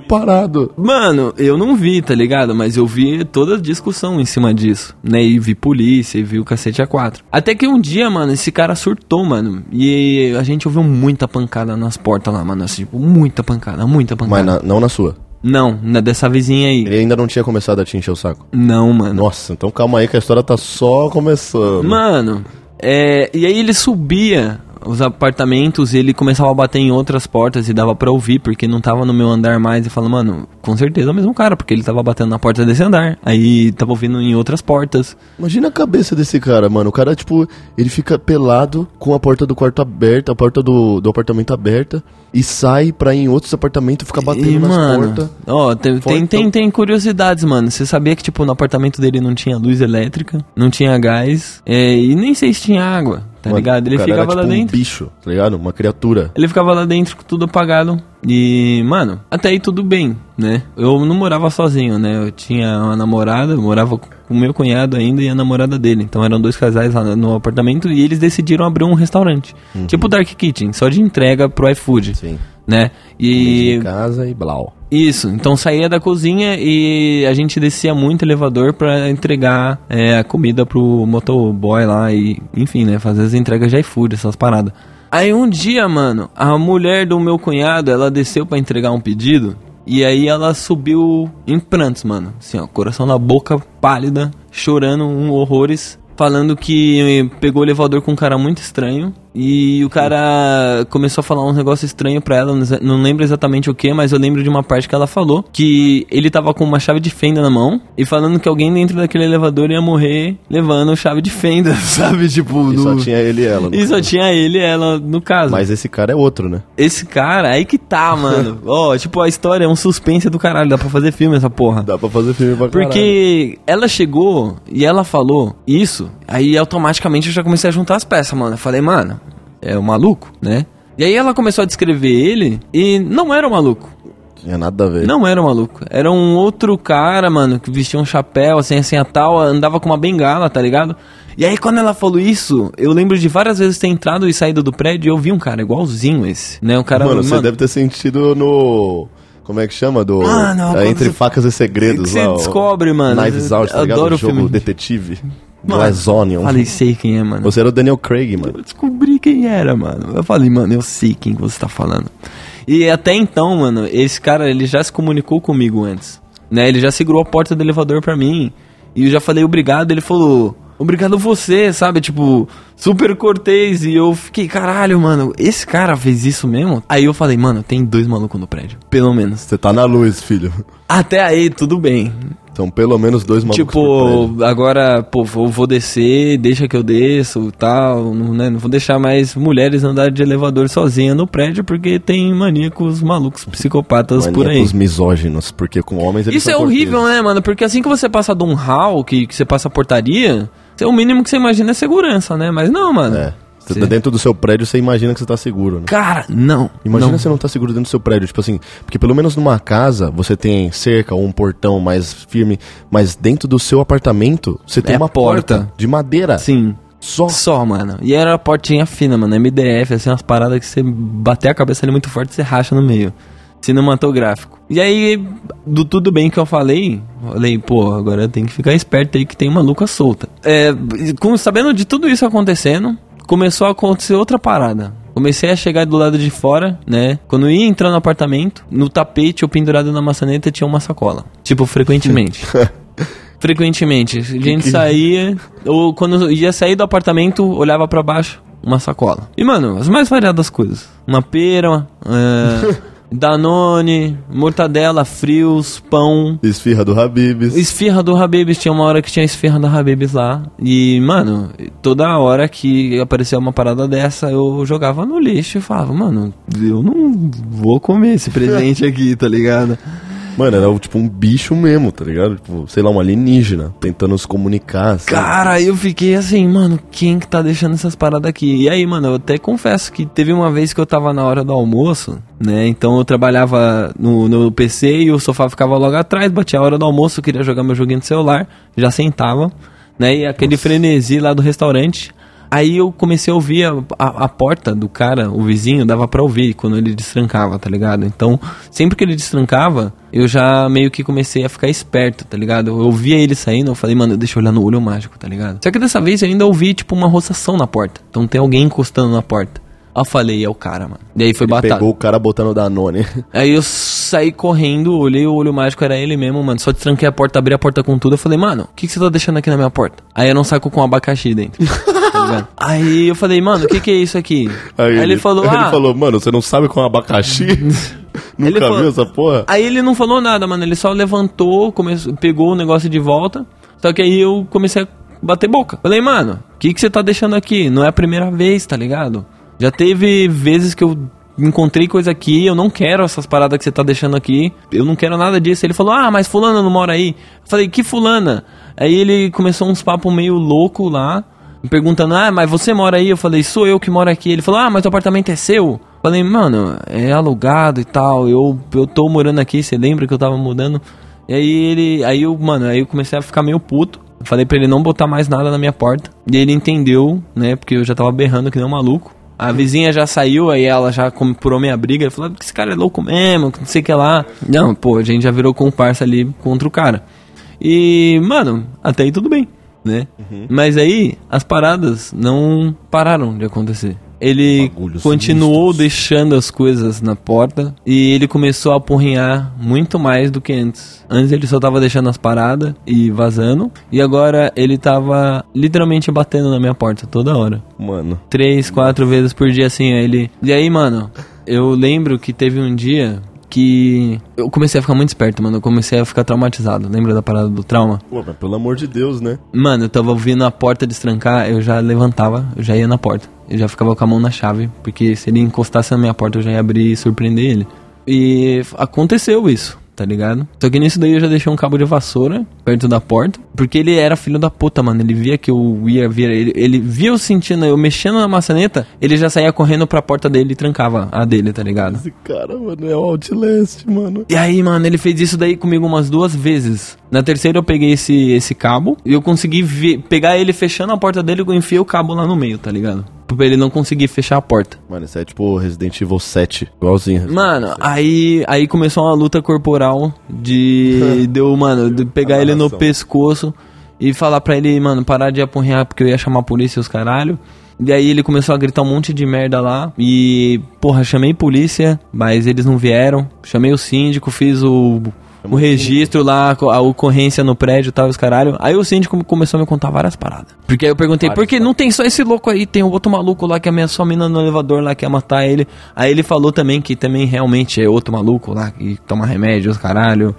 Parado. Mano, eu não vi, tá ligado? Mas eu vi toda a discussão em cima disso, né? E vi polícia, e vi o cacete A4. Até que um dia, mano, esse cara surtou, mano. E a gente ouviu muita pancada nas portas lá, mano. Assim, tipo, muita pancada, muita pancada. Mas na- não na sua. Não, na dessa vizinha aí. Ele ainda não tinha começado a te encher o saco. Não, mano. Nossa, então calma aí que a história tá só começando. Mano, é, e aí ele subia os apartamentos e ele começava a bater em outras portas e dava pra ouvir, porque não tava no meu andar mais. E fala, mano, com certeza é o mesmo cara, porque ele tava batendo na porta desse andar. Aí tava ouvindo em outras portas. Imagina a cabeça desse cara, mano. O cara, tipo, ele fica pelado com a porta do quarto aberta, a porta do, do apartamento aberta, e sai pra ir em outros apartamentos ficar batendo e, nas mano, portas. ó, tem, tem, tem, tem curiosidades, mano. Você sabia que, tipo, no apartamento dele não tinha luz elétrica, não tinha gás, é, e nem sei se tinha água, tá Mano, ligado? Ele ficava era, lá tipo, dentro. um bicho, tá ligado? Uma criatura. Ele ficava lá dentro com tudo apagado. E, mano, até aí tudo bem, né? Eu não morava sozinho, né? Eu tinha uma namorada, eu morava com o meu cunhado ainda e a namorada dele. Então eram dois casais lá no apartamento e eles decidiram abrir um restaurante. Tipo Dark Kitchen, só de entrega pro iFood. Sim. Né? E. Em casa e blau. Isso, então saía da cozinha e a gente descia muito elevador pra entregar é, a comida pro motoboy lá e, enfim, né, fazer as entregas de iFood, essas paradas. Aí um dia, mano, a mulher do meu cunhado, ela desceu pra entregar um pedido E aí ela subiu em prantos, mano. Assim, ó, coração na boca, pálida, chorando, um horrores. Falando que pegou o elevador com um cara muito estranho. E o cara começou a falar um negócio estranho pra ela, não lembro exatamente o que, mas eu lembro de uma parte que ela falou que ele tava com uma chave de fenda na mão e falando que alguém dentro daquele elevador ia morrer levando chave de fenda, sabe? Tipo, E só no- tinha ele e ela. E só caso. tinha ele e ela no caso. Mas esse cara é outro, né? Esse cara, aí que tá, mano. Ó, tipo, a história é um suspense do caralho, dá pra fazer filme essa porra. Dá pra fazer filme pra caralho. Porque ela chegou e ela falou isso, aí automaticamente eu já comecei a juntar as peças, mano. Eu falei, mano, é o maluco, né? E aí ela começou a descrever ele e não era o maluco. Tinha nada a ver. Não era o maluco. Era um outro cara, mano, que vestia um chapéu, assim, assim, a tal, andava com uma bengala, tá ligado? E aí quando ela falou isso, eu lembro de várias vezes ter entrado e saído do prédio e eu vi um cara igualzinho esse, né? Um cara... Mano, você deve ter sentido no. Como é que chama? Do. Mano, é, entre você- facas e segredos Você lá. o descobre, mano. Knives Out, tá ligado? Adoro o jogo filme. detetive. Glass Onion. Falei, sei quem é, mano. Você era o Daniel Craig, mano. Eu descobri quem era, mano. Eu falei, mano, eu sei quem que você tá falando. E até então, mano, esse cara, ele já se comunicou comigo antes. Né? Ele já segurou a porta do elevador pra mim. E eu já falei obrigado, ele falou, obrigado você, sabe? Tipo, super cortês. E eu fiquei, caralho, mano, esse cara fez isso mesmo? Aí eu falei, mano, tem dois malucos no prédio. Pelo menos. Você tá na luz, filho. Até aí, tudo bem. São pelo menos dois malucos. Tipo, agora, pô, vou, vou descer, deixa que eu desço tal, não, né? Não vou deixar mais mulheres andar de elevador sozinha no prédio porque tem maníacos malucos psicopatas por aí. Maníacos misóginos, porque com homens eles Isso é horrível, né, mano? Porque assim que você passa de um hall, que, que você passa a portaria, o mínimo que você imagina é segurança, né? Mas não, mano. É. Você tá dentro do seu prédio, você imagina que você tá seguro, né? Cara, não. Imagina não. você não tá seguro dentro do seu prédio, tipo assim, porque pelo menos numa casa você tem cerca ou um portão mais firme, mas dentro do seu apartamento você tem É uma porta. porta. de madeira. Sim. Só. Só, mano. E era a portinha fina, mano. MDF, assim, umas paradas que você bater a cabeça ali muito forte, você racha no meio. Cinematográfico. E aí, do tudo bem que eu falei, falei, pô, agora tem que ficar esperto aí que tem maluca solta. É, com, sabendo de tudo isso acontecendo, começou a acontecer outra parada. Comecei a chegar do lado de fora, né? Quando eu ia entrar no apartamento, no tapete ou pendurado na maçaneta tinha uma sacola. Tipo, frequentemente. frequentemente. A gente que- saía, ou quando ia sair do apartamento, olhava pra baixo, uma sacola. E, mano, as mais variadas coisas. Uma pera, é, Danone, mortadela, frios, pão. Esfirra do Habibs. Esfirra do Habibs, tinha uma hora que tinha esfirra da Habibs lá. E, mano, toda hora que aparecia uma parada dessa, eu jogava no lixo e falava, mano, eu não vou comer esse presente aqui, tá ligado? Mano, era tipo um bicho mesmo, tá ligado? Tipo, sei lá, um alienígena tentando se comunicar. assim. Cara, eu fiquei assim, mano, quem que tá deixando essas paradas aqui? E aí, mano, eu até confesso que teve uma vez que eu tava na hora do almoço, né? Então eu trabalhava no, no PC e o sofá ficava logo atrás, batia a hora do almoço, eu queria jogar meu joguinho no celular, já sentava, né? E aquele frenesi lá do restaurante. Aí eu comecei a ouvir a, a, a porta do cara, o vizinho, dava pra ouvir quando ele destrancava, tá ligado? Então, sempre que ele destrancava, eu já meio que comecei a ficar esperto, tá ligado? Eu ouvia ele saindo, eu falei, mano, deixa eu olhar no olho mágico, tá ligado? Só que dessa vez eu ainda ouvi, tipo, uma roçação na porta. Então tem alguém encostando na porta. Aí eu falei, é o cara, mano. E aí foi batata. Pegou o cara botando Danone. Aí eu saí correndo, olhei o olho mágico, era ele mesmo, mano. Só tranquei a porta, abri a porta com tudo. Eu falei, mano, o que, que você tá deixando aqui na minha porta? Aí era um saco com abacaxi dentro. tá? Aí eu falei, mano, o que, que é isso aqui? Aí, ele, falou, aí ah. ele falou, mano, você não sabe com abacaxi? Nunca Ele viu falou- essa porra? Aí ele não falou nada, mano. Ele só levantou, começou, pegou o negócio de volta. Só que aí eu comecei a bater boca. Falei, mano, o que, que você tá deixando aqui? Não é a primeira vez, tá ligado? Já teve vezes que eu encontrei coisa aqui, eu não quero essas paradas que você tá deixando aqui. Eu não quero nada disso. Ele falou, ah, mas fulana não mora aí. Eu falei, que fulana? Aí ele começou uns papos meio louco lá. Perguntando, ah, mas você mora aí? Eu falei, sou eu que moro aqui. Ele falou, ah, mas o apartamento é seu? Falei, mano, é alugado e tal. Eu, eu tô morando aqui, você lembra que eu tava mudando? E aí ele. Aí eu, mano, aí eu comecei a ficar meio puto. Falei pra ele não botar mais nada na minha porta. E ele entendeu, né? Porque eu já tava berrando que nem um maluco. A vizinha já saiu, aí ela já comprou minha briga. Ele falou que esse cara é louco mesmo, que não sei o que lá. Não, pô, a gente já virou comparsa ali contra o cara. E, mano, até aí tudo bem, né? Mas aí as paradas não pararam de acontecer. ele Bagulhos continuou sinistros. deixando as coisas na porta e ele começou a apurrinhar muito mais do que antes. Antes ele só tava deixando as paradas e vazando, e agora ele tava literalmente batendo na minha porta toda hora. Mano, Três, quatro vezes por dia assim, aí ele. E aí, mano, eu lembro que teve um dia que eu comecei a ficar muito esperto, mano. Eu comecei a ficar traumatizado. Lembra da parada do trauma? pô, mas pelo amor de Deus, né? Mano, eu tava ouvindo a porta destrancar, eu já levantava, eu já ia na porta. Eu já ficava com a mão na chave, porque se ele encostasse na minha porta, eu já ia abrir e surpreender ele. E aconteceu isso, tá ligado? Só que nisso daí eu já deixei um cabo de vassoura perto da porta, porque ele era filho da puta, mano. Ele via que eu ia vir, ele, ele via eu sentindo, eu mexendo na maçaneta, ele já saía correndo pra porta dele e trancava a dele, tá ligado? Esse cara, mano, é o Outlast, mano. E aí, mano, ele fez isso daí comigo umas duas vezes. Na terceira eu peguei esse, esse cabo e eu consegui ver- pegar ele fechando a porta dele e enfiei o cabo lá no meio, tá ligado? Pra ele não conseguir fechar a porta. Mano, isso é tipo Resident Evil 7, igualzinho. Mano, aí, aí começou uma luta corporal de. deu, mano, de pegar ele no pescoço e falar pra ele, mano, parar de apunhar porque eu ia chamar a polícia e os caralho. E aí ele começou a gritar um monte de merda lá. E, porra, chamei polícia, mas eles não vieram. Chamei o síndico, fiz o, o registro lá, a ocorrência no prédio e tal, os caralho. Aí o síndico começou a me contar várias paradas. Porque aí eu perguntei, por que não tem só esse louco aí? Tem o outro maluco lá que ameaçou a mina no elevador lá que ia matar ele. Aí ele falou também que também realmente é outro maluco lá que toma remédio, os caralho.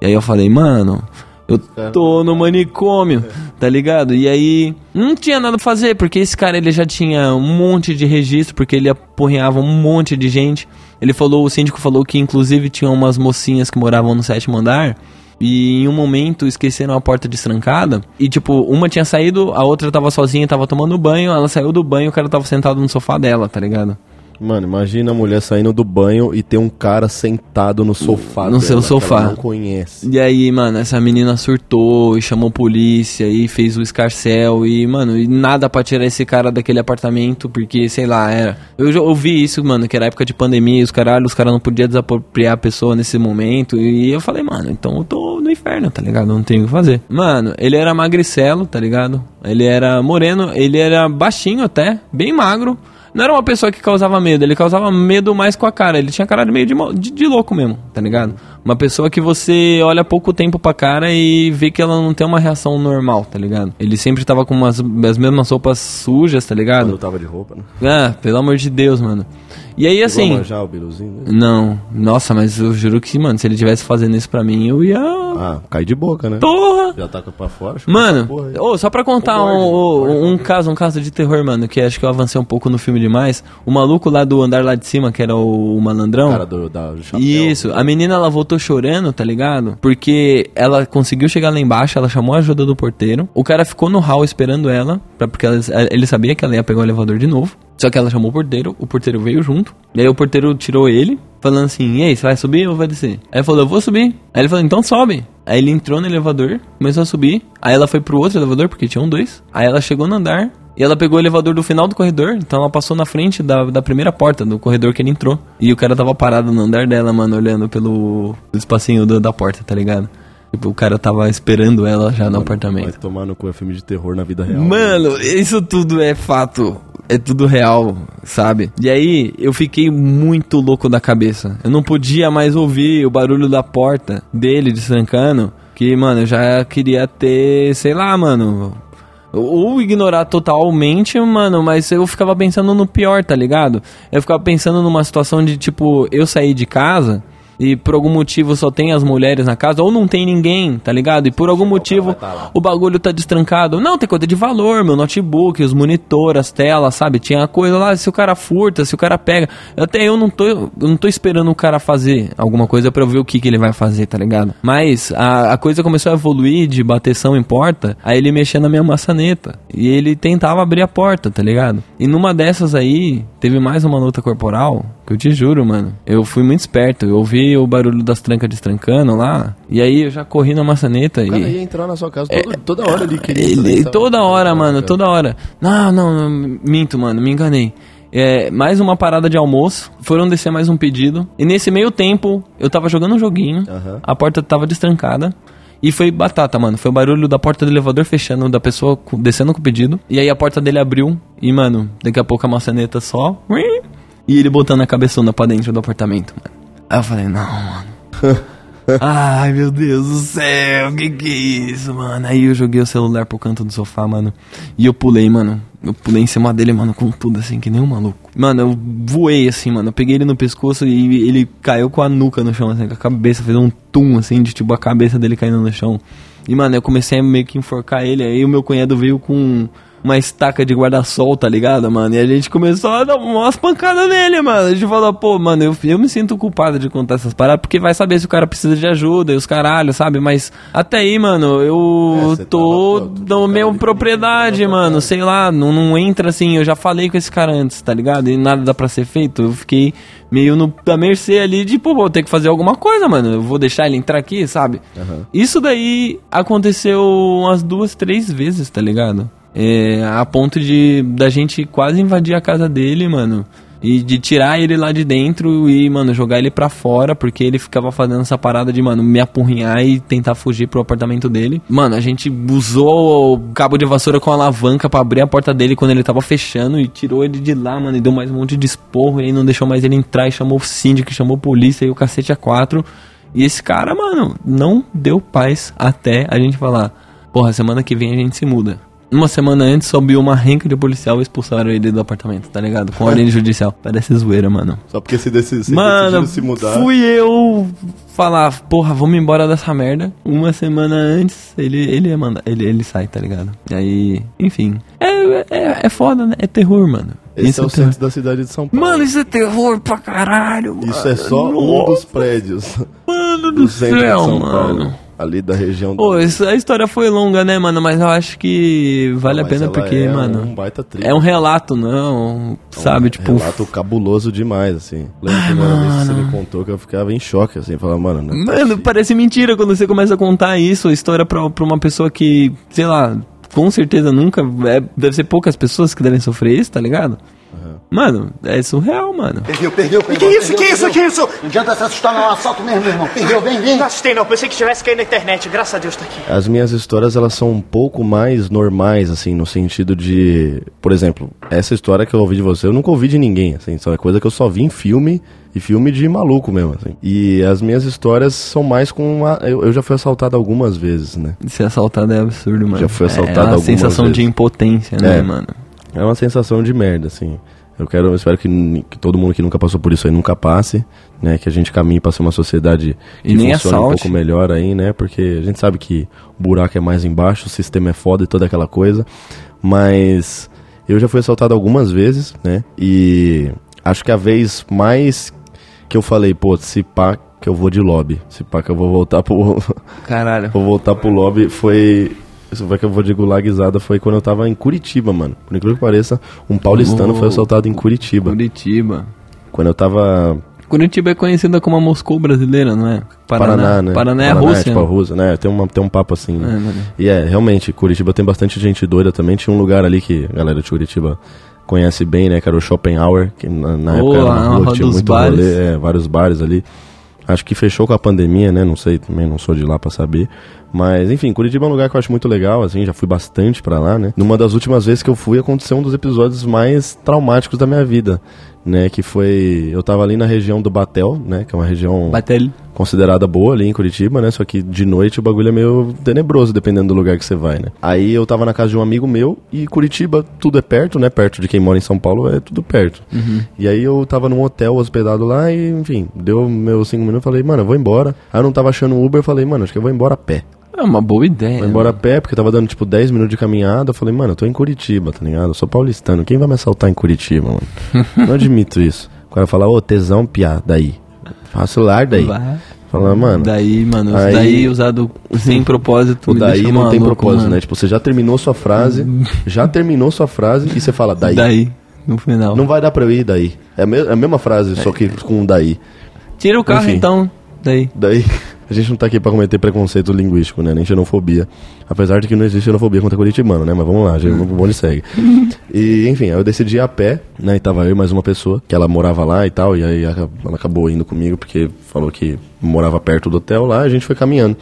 E aí eu falei, mano, eu tô no manicômio, tá ligado? E aí não tinha nada pra fazer, porque esse cara ele já tinha um monte de registro, porque ele aporreava um monte de gente. Ele falou, o síndico falou que inclusive tinha umas mocinhas que moravam no sétimo andar. E em um momento esqueceram a porta destrancada. E tipo, uma tinha saído, a outra tava sozinha, tava tomando banho. Ela saiu do banho, o cara tava sentado no sofá dela, tá ligado? Mano, imagina a mulher saindo do banho e ter um cara sentado no sofá No dela, seu que sofá. não conhece. E aí, mano, essa menina surtou e chamou polícia e fez o escarcel e, mano, e nada pra tirar esse cara daquele apartamento, porque, sei lá, era. Eu já ouvi isso, mano, que era época de pandemia e os caralho, os caras não podiam desapropriar a pessoa nesse momento. E eu falei, mano, então eu tô no inferno, tá ligado? Não tenho o que fazer. Mano, ele era magricelo, tá ligado? Ele era moreno, ele era baixinho até, bem magro. Não era uma pessoa que causava medo, ele causava medo mais com a cara. Ele tinha cara de meio de, de, de louco mesmo, tá ligado? Uma pessoa que você olha pouco tempo pra cara e vê que ela não tem uma reação normal, tá ligado? Ele sempre tava com umas, as mesmas roupas sujas, tá Quando ligado? eu tava de roupa, né? Ah, pelo amor de Deus, mano. E aí, assim. manjar o biruzinho, né? Não, nossa, mas eu juro que, mano, se ele tivesse fazendo isso pra mim, eu ia. Ah, cai de boca, né? Porra! Já taca pra fora. Mano, ô, só pra contar Concordo, um, concordo. um, um caso, um caso de terror, mano, que acho que eu avancei um pouco no filme demais. O maluco lá do andar lá de cima, que era o, o malandrão. cara do, da, do chapéu. Isso, a menina ela voltou chorando, tá ligado? Porque ela conseguiu chegar lá embaixo, ela chamou a ajuda do porteiro. O cara ficou no hall esperando ela, pra, porque ela- ele sabia que ela ia pegar o elevador de novo. Só que ela chamou o porteiro, o porteiro veio junto. E aí o porteiro tirou ele, falando assim: Ei, você vai subir ou vai descer? Aí ele falou: Eu vou subir. Aí ele falou: Então sobe. Aí ele entrou no elevador, começou a subir. Aí ela foi pro outro elevador, porque tinham dois. Aí ela chegou no andar. E ela pegou o elevador do final do corredor, então ela passou na frente da, da primeira porta, do corredor que ele entrou. E o cara tava parado no andar dela, mano, olhando pelo espacinho do- da porta, tá ligado? Tipo, o cara tava esperando ela já no Vai apartamento. tomar no cu é filme de terror na vida real. Mano, isso tudo é fato. É tudo real, sabe? E aí, eu fiquei muito louco da cabeça. Eu não podia mais ouvir o barulho da porta dele destrancando. Que, mano, eu já queria ter, sei lá, mano. Ou ignorar totalmente, mano, mas eu ficava pensando no pior, tá ligado? Eu ficava pensando numa situação de, tipo, eu sair de casa e por algum motivo só tem as mulheres na casa, ou não tem ninguém, tá ligado? E por algum motivo o bagulho tá destrancado. Não, tem coisa de valor, meu notebook, os monitores, as telas, sabe? Tinha coisa lá, se o cara furta, se o cara pega. Até eu não tô, eu não tô esperando o cara fazer alguma coisa pra eu ver o que, que ele vai fazer, tá ligado? Mas a, a coisa começou a evoluir de bateção em porta, aí ele mexia na minha maçaneta. E ele tentava abrir a porta, tá ligado? E numa dessas aí, teve mais uma luta corporal, eu te juro, mano. Eu fui muito esperto, eu ouvi o barulho das trancas destrancando lá, e aí eu já corri na maçaneta O cara e... ia entrar na sua casa todo- toda hora ele queria. Ele, toda hora, mano, toda hora. Não, não, não, minto, mano, me enganei. É, mais uma parada de almoço, foram descer mais um pedido. E nesse meio tempo, eu tava jogando um joguinho, Aham. a porta tava destrancada. E foi batata, mano. Foi o barulho da porta do elevador fechando, da pessoa descendo com o pedido. E aí a porta dele abriu. E, mano, daqui a pouco a maçaneta só. E ele botando a cabeçona pra dentro do apartamento, mano. Aí eu falei, não, mano. Ai, meu Deus do céu, que que é isso, mano? Aí eu joguei o celular pro canto do sofá, mano. E eu pulei, mano. Eu pulei em cima dele, mano, com tudo assim, que nem um maluco. Mano, eu voei assim, mano. Eu peguei ele no pescoço e ele caiu com a nuca no chão, assim, com a cabeça, fez um tum, assim, de tipo a cabeça dele caindo no chão. E, mano, eu comecei a meio que enforcar ele. Aí o meu cunhado veio com uma estaca de guarda-sol, tá ligado, mano? E a gente começou a dar umas pancadas nele, mano. A gente falou, pô, mano, eu, eu me sinto culpado de contar essas paradas, porque vai saber se o cara precisa de ajuda e os caralho, sabe? Mas até aí, mano, eu É, tô meio ali propriedade, mano. Sei lá, não, não entra assim. Eu já falei com esse cara antes, tá ligado? E nada dá pra ser feito. Eu fiquei meio no, da mercê ali de, pô, vou ter que fazer alguma coisa, mano. Eu vou deixar ele entrar aqui, sabe? Isso daí aconteceu umas duas, três vezes, tá ligado? É, a ponto de da gente quase invadir a casa dele, mano. E de tirar ele lá de dentro e, mano, jogar ele pra fora, porque ele ficava fazendo essa parada de, mano, me apurrinhar e tentar fugir pro apartamento dele. Mano, a gente usou o cabo de vassoura com alavanca pra abrir a porta dele quando ele tava fechando e tirou ele de lá, mano, e deu mais um monte de esporro e aí não deixou mais ele entrar e chamou o síndico, chamou a polícia e o cacete a quatro. E esse cara, mano, não deu paz até a gente falar, porra, semana que vem a gente se muda. Uma semana antes subiu uma renca de policial e expulsaram ele do apartamento, tá ligado? Com ordem judicial. Parece zoeira, mano. Só porque se, desse, se Mano, se mudar. fui eu falar, porra, vamos embora dessa merda. Uma semana antes, ele, ele ia mandar, ele, ele sai, tá ligado? E aí, enfim. É, é, é foda, né? É terror, mano. Esse é o terror. centro da cidade de São Paulo. Mano, isso é terror pra caralho, mano. Isso é só um Nossa, dos prédios Mano do do céu, mano. Paulo. Ali da região do. Pô, isso- a história foi longa, né, mano? Mas eu acho que vale a Mas pena porque, é mano. Um baita trilha. É um relato, não. Sabe, tipo. relato cabuloso demais, assim. Lembro a primeira vez que você me contou que eu ficava em choque, assim, falava, mano, não é Mano, possível. parece mentira quando você começa a contar isso, a história pra, pra uma pessoa que, sei lá, com certeza nunca. é- deve ser poucas pessoas que devem sofrer isso, tá ligado? Mano, é surreal, mano. Perdeu, perdeu, perdeu. Que isso, perdeu, que isso, perdeu. que isso? Não adianta se assustar, não. É assalto mesmo, meu irmão. Perdeu, vem, vem. Não assustei não, pensei que tivesse caído na internet. Graças a Deus tá aqui. As minhas histórias, elas são um pouco mais normais, assim, no sentido de... Por exemplo, essa história que eu ouvi de você, eu nunca ouvi de ninguém, assim. Só é coisa que eu só vi em filme, e filme de maluco mesmo, assim. E as minhas histórias são mais com... A, eu, eu já fui assaltado algumas vezes, né? Ser assaltado é absurdo, mano. Já fui assaltado É uma algumas sensação de vezes. impotência, né, É. mano? É uma sensação de merda, assim. Eu quero, eu espero que, que todo mundo que nunca passou por isso aí nunca passe, né? Que a gente caminhe para ser uma sociedade que E nem funcione um assalte. pouco melhor aí, né? Porque a gente sabe que o buraco é mais embaixo, o sistema é foda e toda aquela coisa. Mas eu já fui assaltado algumas vezes, né? E acho que a vez mais que eu falei, pô, se pá que eu vou de lobby, se pá que eu vou voltar pro Caralho. vou voltar pro lobby foi. Isso vai que eu vou de gulagizada foi quando eu tava em Curitiba, mano. Por incrível que pareça, um paulistano Oh. foi assaltado em Curitiba. Curitiba. Quando eu tava. Curitiba é conhecida como a Moscou brasileira, não é? Paraná, né? Paraná é a Rússia. tipo a Rússia, né? Tem, uma, tem um papo assim, né? É. E é, realmente, Curitiba tem bastante gente doida também. Tinha um lugar ali que a galera de Curitiba conhece bem, né? Que era o Schopenhauer, que na, na Oh, época era a uma rua que tinha muito bares. rolê, é, vários bares ali. Acho que fechou com a pandemia, né? Não sei, também não sou de lá pra saber. Mas, enfim, Curitiba é um lugar que eu acho muito legal, assim, já fui bastante pra lá, né? Numa das últimas vezes que eu fui, aconteceu um dos episódios mais traumáticos da minha vida, né? Que foi. Eu tava ali na região do Batel, né? Que é uma região Batel. considerada boa ali em Curitiba, né? Só que de noite o bagulho é meio tenebroso, dependendo do lugar que você vai, né? Aí eu tava na casa de um amigo meu e Curitiba, tudo é perto, né? Perto de quem mora em São Paulo é tudo perto. E aí eu tava num hotel hospedado lá e, enfim, deu meus cinco minutos, falei, mano, eu vou embora. Aí eu não tava achando Uber, falei, mano, acho que eu vou embora a pé. É uma boa ideia. Vou embora a pé, porque tava dando tipo 10 minutos de caminhada. Eu falei, mano, eu tô em Curitiba, tá ligado? Eu sou paulistano. Quem vai me assaltar em Curitiba, mano? não admito isso. O cara fala, ô, tesão, piá, daí. Faço lar daí. Vai. Fala, mano. Daí, mano, Aí- daí usado sem propósito. O daí não tem maluco, propósito, mano. né? Tipo, você já terminou sua frase, já terminou sua frase e você fala daí. Daí, no final. Não vai dar pra eu ir daí. É a, é mesma frase, só que com um daí. Tira o carro Enfim. então. Daí. Daí. A gente não tá aqui pra cometer preconceito linguístico, né? Nem xenofobia. Apesar de que não existe xenofobia contra curitibano, né? Mas vamos lá, gente, vamos onde segue. E, enfim, aí eu decidi ir a pé, né? E tava eu e mais uma pessoa, que ela morava lá e tal, e aí ela acabou indo comigo, porque falou que morava perto do hotel lá, a gente foi caminhando.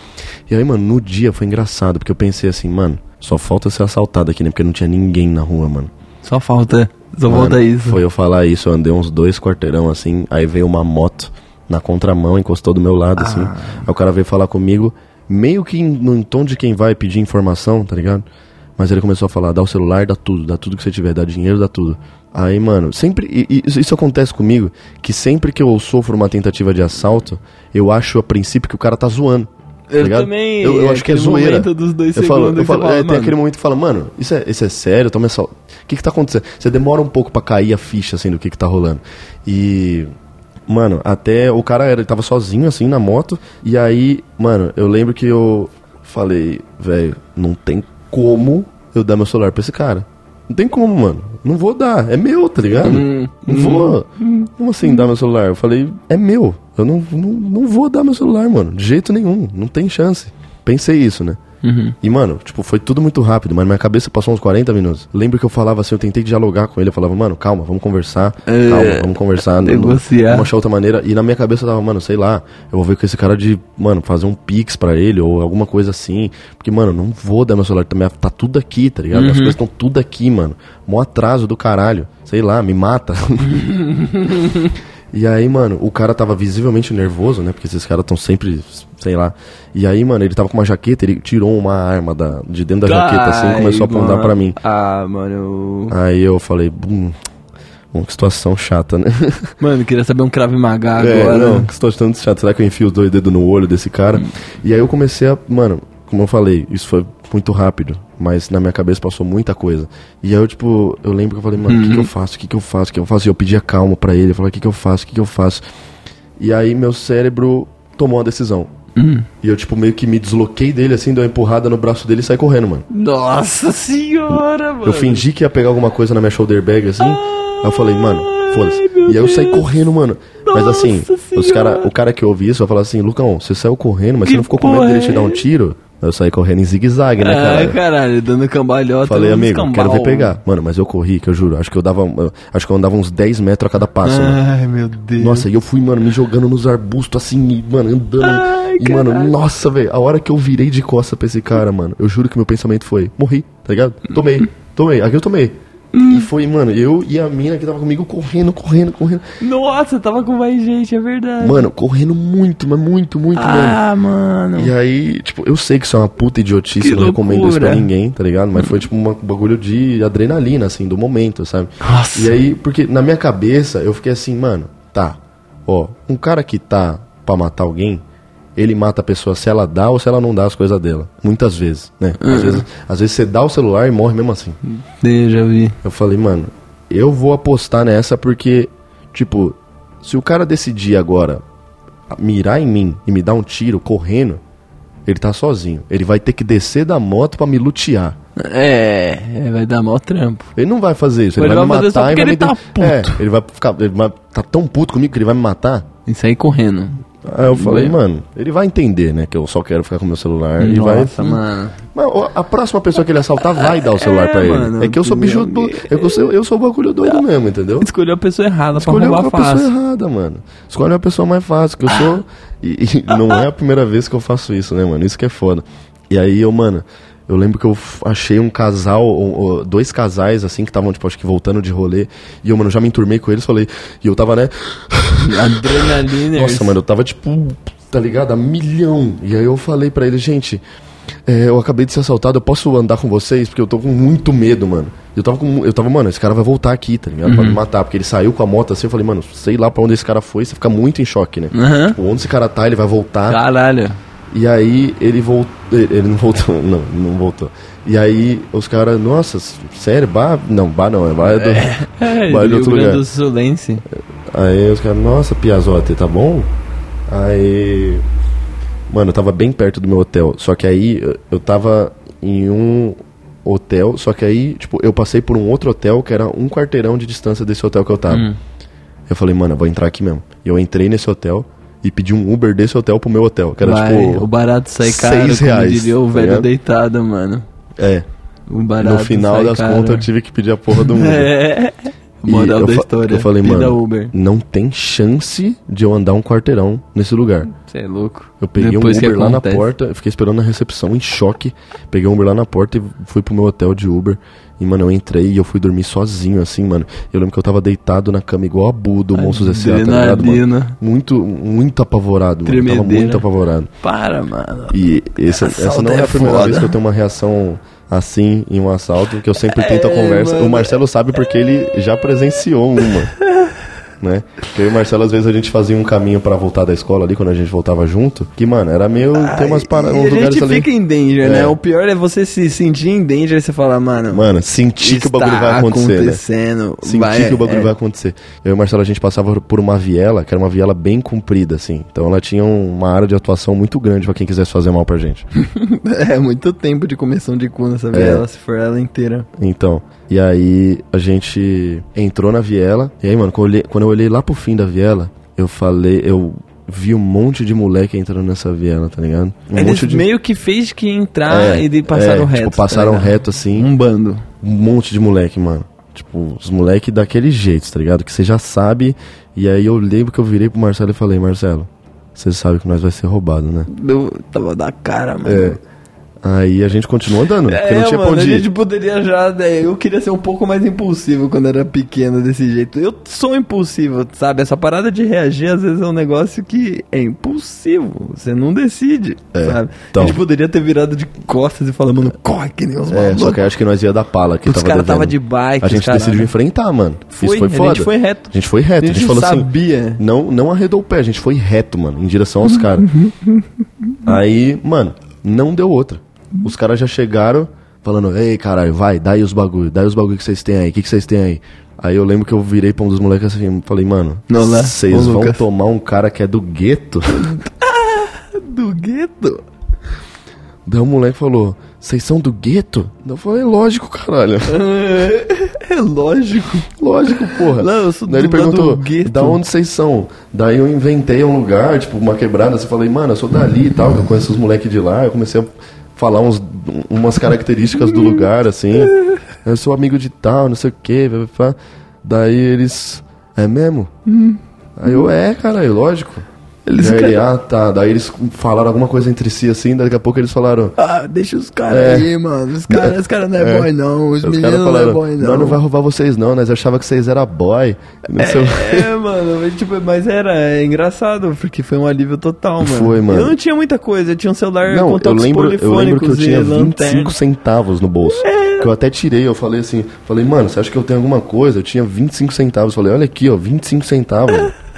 E aí, mano, no dia foi engraçado, porque eu pensei assim, mano, só falta ser assaltado aqui, né? Porque não tinha ninguém na rua, mano. Só falta. Só Mano, falta isso. Foi eu falar isso, eu andei uns dois quarteirão assim, aí veio uma moto na contramão, encostou do meu lado, assim. Ah. Aí o cara veio falar comigo, meio que em- no tom de quem vai pedir informação, tá ligado? Mas ele começou a falar, dá o celular, dá tudo, dá tudo que você tiver, dá dinheiro, dá tudo. Aí, mano, sempre. e- e isso, acontece comigo, que sempre que eu sofro uma tentativa de assalto, eu acho a princípio que o cara tá zoando. tá Eu também, Eu, eu acho que é zoeira. momento dos dois eu falo, eu falo, fala, é, tem aquele momento que fala, mano, isso é, isso é sério? Toma só. O que que tá acontecendo? Você demora um pouco pra cair a ficha, assim, do que que tá rolando. E. Mano, até o cara era, ele tava sozinho, assim, na moto. E aí, mano, eu lembro que eu falei, velho, não tem como eu dar meu celular pra esse cara. Não tem como, mano. Não vou dar. É meu, tá ligado? Hum, não vou. Como assim dar meu celular? Eu falei, é meu. Eu não, não, não vou dar meu celular, mano. De jeito nenhum. Não tem chance. Pensei isso, né? Uhum. E, mano, tipo, foi tudo muito rápido, mas na minha cabeça passou uns 40 minutos. Lembro que eu falava assim, eu tentei dialogar com ele, eu falava, mano, calma, vamos conversar, É, calma, vamos conversar, negociar. vamos achar outra maneira. E na minha cabeça eu tava, mano, sei lá, eu vou ver com esse cara de, mano, fazer um pix pra ele ou alguma coisa assim. Porque, mano, não vou dar meu celular, também tá tudo aqui, tá ligado? As coisas estão tudo aqui, mano. Mó atraso do caralho. Sei lá, me mata. E aí, mano, o cara tava visivelmente nervoso, né? Porque esses caras estão sempre, sei lá. E aí, mano, ele tava com uma jaqueta, ele tirou uma arma da, de dentro da jaqueta, assim, e começou a apontar pra mim. Ah, mano. eu- Aí eu falei, bum, bom, que situação chata, né? Mano, queria saber um Krav Maga É, agora. não, que situação chata. Será que eu enfio os dois dedos no olho desse cara? E aí eu comecei a, mano, como eu falei, isso foi muito rápido, mas na minha cabeça passou muita coisa. E aí eu, tipo, eu lembro que eu falei, mano, o que, que eu faço? O que, que eu faço? O que eu faço? E eu pedia calma pra ele, eu falei, o que, que eu faço? O que, que eu faço? E aí meu cérebro tomou uma decisão. E eu, tipo, meio que me desloquei dele, assim, dei uma empurrada no braço dele e saí correndo, mano. Nossa senhora, mano. Eu fingi que ia pegar alguma coisa na minha shoulder bag, assim. aí eu falei, mano, foda-se. E aí eu saí Deus. correndo, mano. Mas Nossa assim, os cara, o cara que ouve isso vai falar assim, Lucão, você saiu correndo, mas Que você não ficou com medo dele te dar um tiro? Eu saí correndo em zigue-zague, né, Ah, cara? caralho, dando cambalhota. Falei, amigo, escambau. quero ver pegar. Mano, mas eu corri, que eu juro. Acho que eu dava. eu- acho que eu andava uns 10 metros a cada passo, mano. Ai, meu Deus. Nossa, e eu fui, mano, me jogando nos arbustos, assim, e, mano, andando. Ai, e, mano, caralho. nossa, velho, a hora que eu virei de costa pra esse cara, mano, eu juro que meu pensamento foi: morri, tá ligado? Tomei, tomei, aqui eu tomei. Hum. E foi, mano, eu e a mina que tava comigo correndo, correndo, correndo. Nossa, tava com mais gente, é verdade. Mano, correndo muito, mas muito, muito, mano. ah, mano. E aí, tipo, eu sei que isso é uma puta idiotice, Que não recomendo isso pra loucura. ninguém, tá ligado? Mas foi tipo um bagulho de adrenalina, assim, do momento, sabe? Nossa. E aí, porque na minha cabeça eu fiquei assim, mano, tá, ó, um cara que tá pra matar alguém, ele mata a pessoa se ela dá ou se ela não dá as coisas dela. Muitas vezes, né? Uhum. Às, vezes, às vezes você dá o celular e morre mesmo assim. Eu já vi. Eu falei, mano, eu vou apostar nessa porque, tipo, se o cara decidir agora mirar em mim e me dar um tiro correndo, ele tá sozinho. Ele vai ter que descer da moto pra me lutear. É, é, vai dar mó trampo. Ele não vai fazer isso, ele, Ele vai, me vai só matar e vai ele me tá de- É, ele vai ficar, ele vai tá tão puto comigo que ele vai me matar. E sair correndo. Aí eu falei, mano, ele vai entender, né, que eu só quero ficar com meu celular e vai Nossa, mano. Mas a próxima pessoa que ele assaltar vai dar o celular É, pra ele. mano, é que eu sou bicho do, é eu sou, eu sou bagulho doido mesmo, entendeu? Escolheu a pessoa errada Escolheu pra roubar pessoa fácil. errada, mano. Escolhe uma pessoa mais fácil, que eu sou. E, e não é a primeira vez que eu faço isso, né, mano? Isso que é foda. E aí eu, mano, eu lembro que eu achei um casal, dois casais, assim, que estavam, tipo, acho que voltando de rolê. E eu, mano, já me enturmei com eles, falei. E eu tava, né? Adrenalina. Nossa, mano, eu tava, tipo, tá ligado? A milhão. E aí eu falei pra eles, gente. é, eu acabei de ser assaltado, eu posso andar com vocês? Porque eu tô com muito medo, mano. Eu tava com. Eu tava, mano, esse cara vai voltar aqui, tá ligado? Pra me matar. Porque ele saiu com a moto assim, eu falei, mano, sei lá pra onde esse cara foi, você fica muito em choque, né? Aham. Tipo, onde esse cara tá, ele vai voltar. Caralho. E aí ele voltou. Ele não voltou, não, não voltou. E aí os caras, nossa, sério, bar? Não, bar não, é bar é do, É, bar de Rio outro lugar. do Sulense. Aí os caras, nossa, Piazote, tá bom? Aí. Mano, eu tava bem perto do meu hotel. Só que aí eu- eu tava em um hotel. Só que aí, tipo, eu passei por um outro hotel que era um quarteirão de distância desse hotel que eu tava. Hum. Eu falei, mano, eu vou entrar aqui mesmo. E eu entrei nesse hotel. E pedi um Uber desse hotel pro meu hotel. Que era Vai, tipo. o barato sai caro, seis reais, diria o tá velho ligado? deitado, mano. É. O barato no final das caro. contas eu tive que pedir a porra do Uber. É. Moral eu da história. Eu falei, mano, Uber. não tem chance de eu andar um quarteirão nesse lugar. Você é louco. Eu peguei Depois um Uber lá na porta, fiquei esperando na recepção em choque. Peguei um Uber lá na porta e fui pro meu hotel de Uber. E, mano, eu entrei e eu fui dormir sozinho, assim, mano. Eu lembro que eu tava deitado na cama igual a Bu do Monstros S.A., tá ligado, mano? Muito, muito apavorado, mano. Eu Tava muito apavorado. Para, mano. E essa Assalto não é é a primeira foda. vez que eu tenho uma reação assim em um assalto, que eu sempre tento a É, conversa. mano. O Marcelo sabe porque ele já presenciou uma. Né? Eu e o Marcelo, às vezes, a gente fazia um caminho pra voltar da escola ali, quando a gente voltava junto. Que, mano, era meio. tem umas paradas, uns a lugares gente ali. fica em danger, É. né? O pior é você se sentir em danger e você falar, mano. Mano, sentir que o bagulho vai acontecer, né? acontecendo. Sentir vai- que o bagulho é. vai acontecer. Eu e o Marcelo, a gente passava por uma viela, que era uma viela bem comprida, assim. Então ela tinha uma área de atuação muito grande pra quem quisesse fazer mal pra gente. É muito tempo de comissão de cu nessa viela, se for ela inteira. Então, e aí a gente entrou na viela. E aí, mano, quando eu olhei, quando eu olhei lá pro fim da viela, eu falei, eu vi um monte de moleque entrando nessa viela, tá ligado? Um Eles monte de. meio que fez que entrar É, e de passaram é, reto. Tipo, passaram tá reto assim. Um bando. Um monte de moleque, mano. Tipo, os moleque daquele jeito, tá ligado? Que você já sabe. E aí eu lembro que eu virei pro Marcelo e falei, Marcelo, você sabe que nós vai ser roubado, né? Eu tava da cara, mano. É. Aí a gente continuou andando, porque É, não tinha mano, a gente poderia já. né, Eu queria ser um pouco mais impulsivo quando era pequeno desse jeito. Eu sou impulsivo, sabe? Essa parada de reagir às vezes é um negócio que é impulsivo. Você não decide, sabe? então. A gente poderia ter virado de costas e falado, mano, corre que nem os É, só que eu acho que nós ia dar pala que Os caras tava de bike, A gente caralho. decidiu enfrentar, mano. Foi, Isso foi a foda. gente foi reto. A gente foi reto. A A gente, gente falou sabia. assim. Não, não arredou o pé, a gente foi reto, mano, em direção aos caras. Aí, mano, não deu outra. Os caras já chegaram falando, ei, caralho, vai, dá aí os bagulho, dá aí os bagulho que vocês têm aí, o que vocês têm aí? Aí eu lembro que eu virei pra um dos moleques assim, falei, mano, né? vocês vão Lucas. tomar um cara que é do gueto? Do gueto? Daí o moleque falou, vocês são do gueto? Eu falei, lógico, caralho. É lógico. Lógico, porra. Não, eu sou Daí ele perguntou, da onde vocês são? Daí eu inventei um lugar, tipo, uma quebrada, assim, falei, mano, eu sou dali e tal, que eu conheço os moleques de lá. Eu comecei a falar uns, umas características do lugar, assim. Eu sou amigo de tal, não sei o quê. Daí eles, é mesmo? Aí eu, é, caralho, lógico. Eles Daí ele, ah, tá. Daí eles falaram alguma coisa entre si, assim, daqui a pouco eles falaram... Ah, deixa os caras É. aí, mano. Os caras cara não é, É. boy, não. Os, Os meninos caras não é falaram, boy, não. nós não vai roubar vocês não, nós achava que vocês eram boy. Sei o É, mano, mas, tipo, mas era é engraçado, porque foi um alívio total, mano. Foi, mano. Eu não tinha muita coisa, eu tinha um celular Não, com eu toques lembro, eu lembro que eu tinha e lanterna. 25 centavos no bolso. Que eu até tirei, eu falei assim, falei, mano, você acha que eu tenho alguma coisa? Eu tinha 25 centavos. Falei, olha aqui, ó, 25 centavos.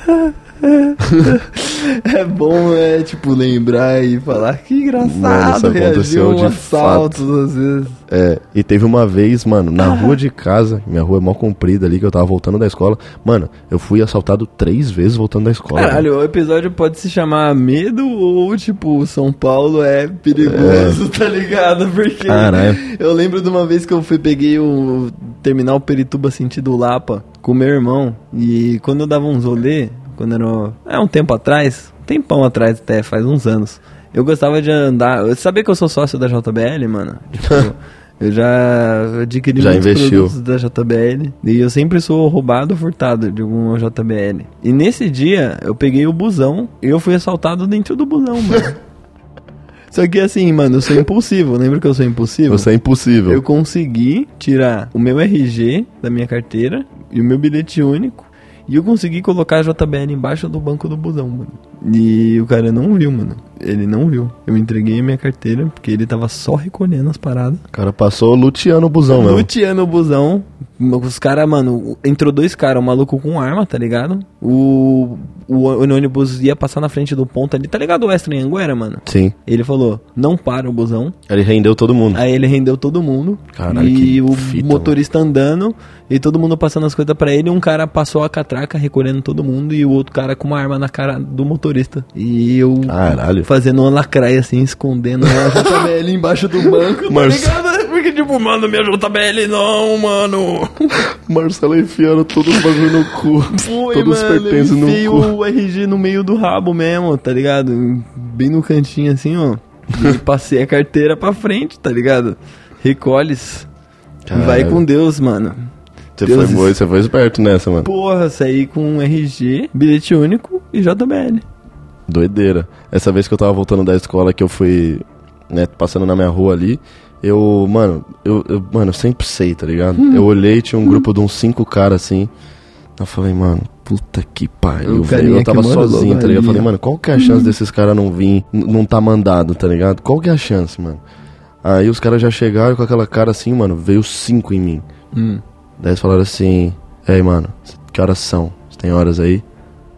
É bom, é, tipo, lembrar e falar que Mano, isso engraçado reagir aconteceu um de assalto, às vezes. É, e teve uma vez, mano, na rua de casa, minha rua é mó comprida ali, que eu tava voltando da escola. Mano, eu fui assaltado três vezes voltando da escola. Caralho, o episódio pode se chamar Medo ou, tipo, São Paulo é perigoso, tá ligado? Porque Caralho. eu lembro de uma vez que eu fui, peguei o terminal Perituba sentido Lapa com meu irmão. E quando eu dava uns rolê, quando era. É um tempo atrás, um tempão atrás até, faz uns anos. Eu gostava de andar. Eu sabia que eu sou sócio da JBL, mano? Tipo, eu já adquiri Já muitos investiu. produtos da JBL. E eu sempre sou roubado ou furtado de alguma JBL. E nesse dia, eu peguei o busão e eu fui assaltado dentro do busão, mano. Só que assim, mano, eu sou impulsivo. Lembra que eu sou impulsivo? Você é impossível. Eu consegui tirar o meu RG da minha carteira e o meu bilhete único. E eu consegui colocar a JBL embaixo do banco do busão, mano. E o cara não viu, mano. Ele não viu. Eu entreguei a minha carteira porque ele tava só recolhendo as paradas. O cara passou luteando o busão mesmo. Luteando o busão. Os caras, mano, entrou dois caras, um maluco com arma, tá ligado? O, o, o ônibus ia passar na frente do ponto ali, tá ligado? O Extra em Anguera, mano. Sim. Ele falou, não para o busão. Ele rendeu todo mundo. Aí ele rendeu todo mundo. Caralho, e o fita, motorista andando e todo mundo passando as coisas pra ele. Um cara passou a catraca recolhendo todo mundo e o outro cara com uma arma na cara do motorista. E eu Caralho. fazendo uma lacraia assim, escondendo a JBL embaixo do banco, tá Marce- ligado? Porque tipo, mano, minha JBL não, mano. Marcelo enfiando todos os bagulho no cu. Foi, todos os mano, pertences eu no cu. o RG no meio do rabo mesmo, tá ligado? Bem no cantinho assim, ó. E passei a carteira pra frente, tá ligado? Recolhes. Caralho. Vai com Deus, mano. Você foi, boi, você foi esperto nessa, mano. Porra, saí com um RG, bilhete único e JBL. Doideira. Essa vez que eu tava voltando da escola, que eu fui, né, passando na minha rua ali, eu, mano, eu, eu- mano, eu sempre sei, tá ligado? Hum. Eu olhei, tinha um grupo de uns cinco caras assim. Eu falei, mano, puta que pariu, velho. Eu tava sozinho, tá ligado? Eu falei, mano, qual que é a chance desses caras não vir, não tá mandado, tá ligado? Qual que é a chance, mano? Aí os caras já chegaram com aquela cara assim, mano, veio cinco em mim. Hum. Daí eles falaram assim, ei, mano, que horas são? Você tem horas aí?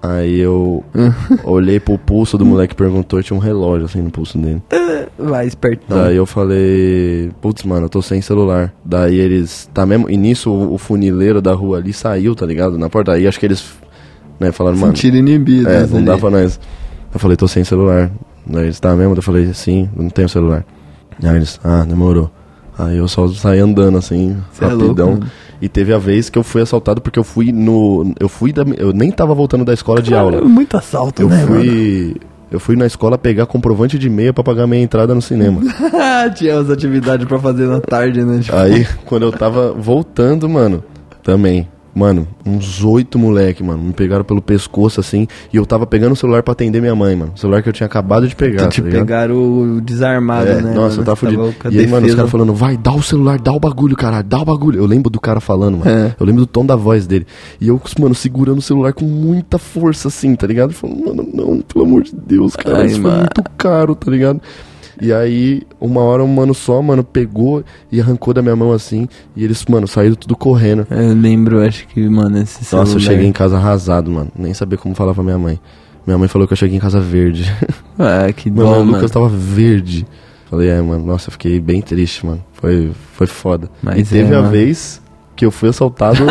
Aí eu olhei pro pulso do moleque perguntou, e tinha um relógio assim no pulso dele. Vai, espertão. Daí eu falei, putz, mano, eu tô sem celular. Daí eles, tá mesmo, e nisso o, o funileiro da rua ali saiu, tá ligado? Na porta, aí acho que eles, né, falaram, mano, Sentir inibido. é, não dá pra nós. Eu falei, tô sem celular. Daí eles, tá mesmo? Eu falei, sim, não tenho celular. Aí eles, ah, demorou. Aí eu só saí andando assim, Cê é rapidão. louco, mano. e teve a vez que eu fui assaltado porque eu fui no. Eu fui da. Eu nem tava voltando da escola de aula. Muito assalto, Eu né, fui. Eu fui na escola pegar comprovante de meia pra pagar minha entrada no cinema. mano? Tinha as atividades pra fazer na tarde, né? Tipo, Aí, quando eu tava voltando, mano, também. Mano, uns oito moleque, mano, me pegaram pelo pescoço assim. E eu tava pegando o celular pra atender minha mãe, mano. O celular que eu tinha acabado de pegar. te tá pegaram o desarmado, É, né? nossa, eu mano? tava Você fudido. E aí, mano, os caras falando, vai, dá o celular, dá o bagulho, caralho, dá o bagulho. Eu lembro do cara falando, mano. É. Eu lembro do tom da voz dele. E eu, mano, segurando o celular com muita força, assim, tá ligado? Falando, mano, não, pelo amor de Deus, cara, Ai, isso mano. foi muito caro, tá ligado? E aí, uma hora um mano só, mano, pegou e arrancou da minha mão assim. E eles, mano, saíram tudo correndo. Eu lembro, acho que, mano, esse celular... Nossa, eu cheguei em casa arrasado, mano. Nem sabia como falar pra minha mãe. Minha mãe falou que eu cheguei em casa verde. Ah, que Mano, dó, o mano. Lucas tava verde. Falei, é, mano, nossa, eu fiquei bem triste, mano. Foi, foi foda. Mas e teve é, a mano. vez que eu fui assaltado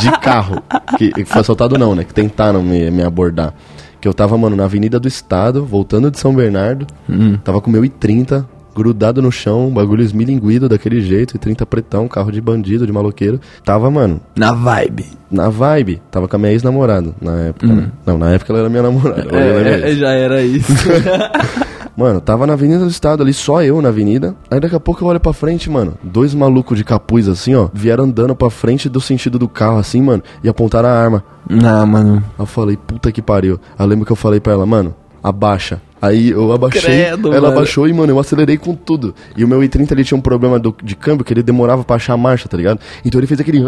de carro. Que, que foi assaltado não, né? Que tentaram me, me abordar. Que eu tava, mano, na Avenida do Estado, voltando de São Bernardo. Hum. Tava com meu I-30, grudado no chão, bagulho esmilinguido daquele jeito, I-30 pretão, carro de bandido, de maloqueiro. Tava, mano, Na vibe. na vibe. Tava com a minha ex-namorada na época, né? Não, na época ela era minha namorada. ela é minha Hum. É, já era isso. Mano, tava na Avenida do Estado ali, só eu na avenida. Aí daqui a pouco eu olho pra frente, mano. Dois malucos de capuz assim, ó. Vieram andando pra frente do sentido do carro, assim, mano. E apontaram a arma. Não, mano. Aí eu falei, puta que pariu. Aí eu lembro que eu falei pra ela, mano, abaixa. Aí eu abaixei, Credo, ela mano. abaixou e, mano, eu acelerei com tudo. E o meu i30 ele tinha um problema do- de câmbio que ele demorava pra achar a marcha, tá ligado? Então ele fez aquele.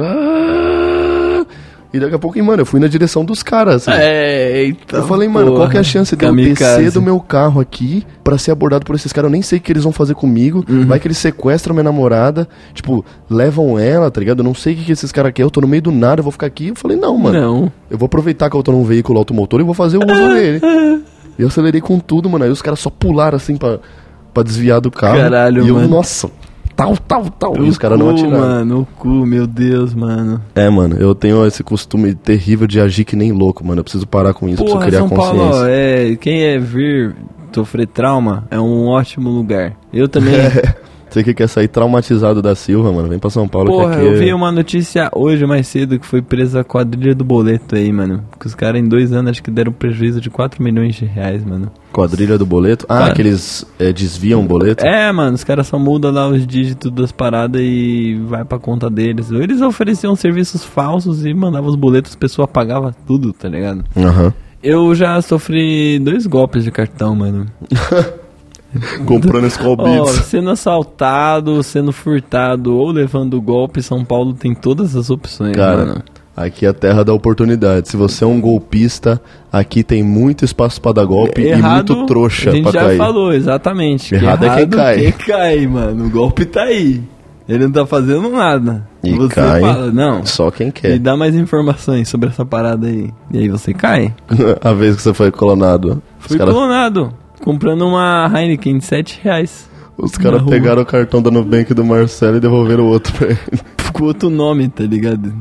E daqui a pouco, mano, eu fui na direção dos caras, assim. É, eita. Eu falei, mano, qual que é a chance de eu descer do meu carro aqui pra ser abordado por esses caras? Eu nem sei o que eles vão fazer comigo. Uhum. Vai que eles sequestram minha namorada, tipo, levam ela, tá ligado? Eu não sei o que, que esses caras querem. Eu tô no meio do nada, eu vou ficar aqui. Eu falei, não, mano. Não. Eu vou aproveitar que eu tô num veículo automotor e vou fazer o uso dele. E eu acelerei com tudo, mano. Aí os caras só pularam assim pra, pra desviar do carro. Caralho, e eu, mano. nossa, tal, tal, tal. E os caras não atiraram. mano, o cu, meu Deus, mano. É, mano, eu tenho esse costume terrível de agir que nem louco, mano. Eu preciso parar com isso, Porra, preciso criar São consciência. Paulo, é, quem é vir sofrer trauma é um ótimo lugar. Eu também. Você que quer sair traumatizado da Silva, mano, vem pra São Paulo Porra, que aqui eu é- vi uma notícia hoje mais cedo que foi presa a quadrilha do boleto aí, mano. Que os caras em dois anos acho que deram prejuízo de 4 milhões de reais, mano. quadrilha do boleto. Ah, Cara. que eles é, desviam o boleto? É, mano, os caras só mudam lá os dígitos das paradas e vai pra conta deles. Ou Eles ofereciam serviços falsos e mandavam os boletos, a pessoa pagava tudo, tá ligado? Aham. Eu já sofri dois golpes de cartão, mano. Comprando Skull Beats. sendo assaltado, sendo furtado ou levando golpe, São Paulo tem todas as opções, Cara, mano. aqui é a terra da oportunidade. Se você é um golpista, aqui tem muito espaço pra dar golpe e muito trouxa a gente pra já cair. falou, exatamente. que Errado é quem cai. Quem cai, mano. O golpe tá aí. Ele não tá fazendo nada. E você cai. fala, não. Só quem Me quer. dá mais informações sobre essa parada aí. E aí você cai. a vez que você foi colonado. Fui caras clonado. Comprando uma Heineken de 7 reais. os cara na rua. pegaram o cartão da Nubank do Marcelo e devolveram o outro pra ele. Com outro nome, tá ligado?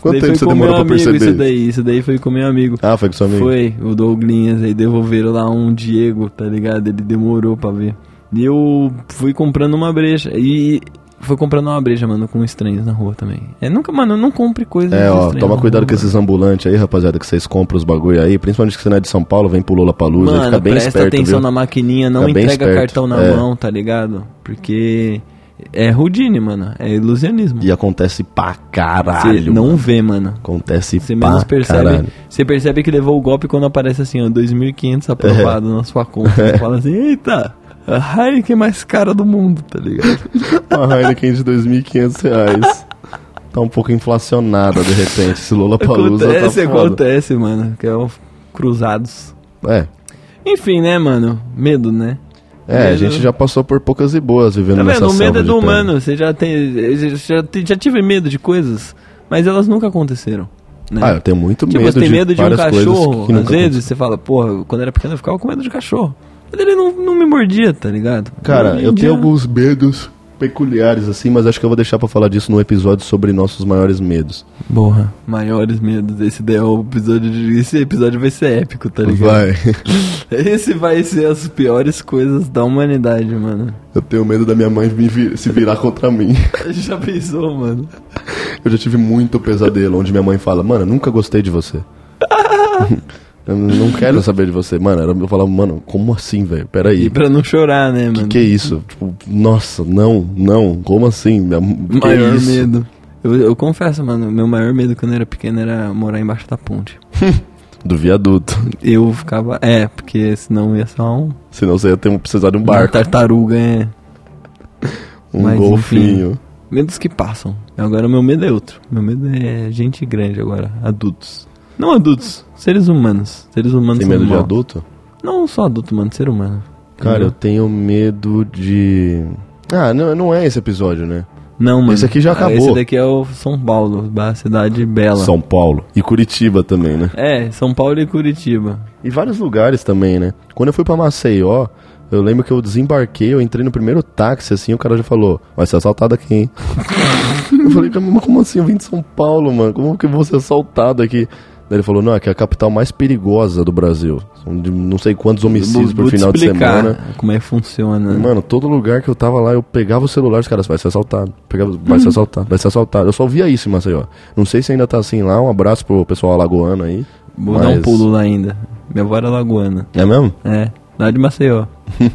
Quanto Daí tempo você demorou pra perceber? Isso daí, isso daí foi com meu amigo. Ah, foi com seu amigo? Foi, o Douglinhas aí devolveram lá um Diego, tá ligado? Ele demorou pra ver. E eu fui comprando uma brecha. E foi comprando uma breja, mano, com estranhos na rua também. É, nunca, mano, não compre coisas É, ó, toma cuidado rua, com esses ambulantes aí, rapaziada, que vocês compram os bagulho aí, principalmente que você não é de São Paulo, vem pro Lula Palusa, Mano, fica bem presta esperto, atenção viu? na maquininha, não Fica entrega cartão na é. mão, tá ligado? Porque é Houdini, mano. É ilusionismo. E acontece pra Você caralho. não mano. vê, mano. Acontece Você pra menos percebe. caralho. Você percebe que levou o golpe quando aparece assim, ó, 2.500 aprovado É. na sua conta. Você fala assim, eita, a Heineken é mais cara do mundo, tá ligado? Uma Heineken de 2.500 reais. Tá um pouco inflacionada, de repente. Esse Lula Palusa tá acontece, foda. acontece, mano. Que é o Cruzados. É, Enfim, né, mano? Medo, né? é, a Medo. gente já passou por poucas e boas vivendo Tá nessa vendo? O medo é de do humano. Você já tem. Já, já tive medo de coisas, mas elas nunca aconteceram. Né? Ah, eu tenho muito Tipo, medo você tem de medo de um várias coisas cachorro, às vezes você fala, porra, quando era pequeno eu ficava com medo de cachorro. Mas ele não, não me mordia, tá ligado? Cara, eu tenho alguns medos peculiares, assim, mas acho que eu vou deixar pra falar disso no episódio sobre nossos maiores medos. Porra, maiores medos. Esse daí é o episódio de... Esse episódio vai ser épico, tá ligado? Vai. Esse vai ser as piores coisas da humanidade, mano. Eu tenho medo da minha mãe me vir- se virar contra mim. Já pensou, mano? Eu já tive muito pesadelo onde minha mãe fala, mano, eu nunca gostei de você. eu não quero saber de você. Mano, eu falava, mano, como assim, velho? Peraí. E pra não chorar, né, mano? Que é isso? Tipo, nossa, não, não, como assim? Minha- que maior isso? medo. Eu, eu confesso, mano, meu maior medo quando eu era pequeno era morar embaixo da ponte. Do viaduto. Eu ficava. É, porque senão ia ser um. Senão você ia ter, precisar de um Uma barco, tartaruga, é. um mas, golfinho. Medos que passam. Agora meu medo é outro. Meu medo é gente grande agora, adultos. Não adultos, seres humanos. Seres humanos Tem medo de mal. adulto? Não só adulto, mano, ser humano. Cara, eu Entendeu? tenho medo de. Ah, não, não é esse episódio, né? Não, mano. esse aqui já Ah, acabou. Esse daqui é o São Paulo, a cidade bela. São Paulo. E Curitiba também, né? É, São Paulo e Curitiba. E vários lugares também, né? Quando eu fui pra Maceió, eu lembro que eu desembarquei, eu entrei no primeiro táxi, assim, o cara já falou, vai ser assaltado aqui, hein? eu falei, mas como assim? Eu vim de São Paulo, mano, como que eu vou ser assaltado aqui? Daí ele falou, não, é que é a capital mais perigosa do Brasil. São de não sei quantos homicídios por final de semana. Como é que funciona. Mano, todo lugar que eu tava lá, eu pegava o celular, os caras, vai ser assaltado. Pegava, vai Hum. ser assaltado, vai ser assaltado. Eu só via isso em Maceió. Não sei se ainda tá assim lá, um abraço pro pessoal alagoano aí. Vou dar um mas- pulo lá ainda. Minha avó era lagoana. É mesmo? É, lá de Maceió.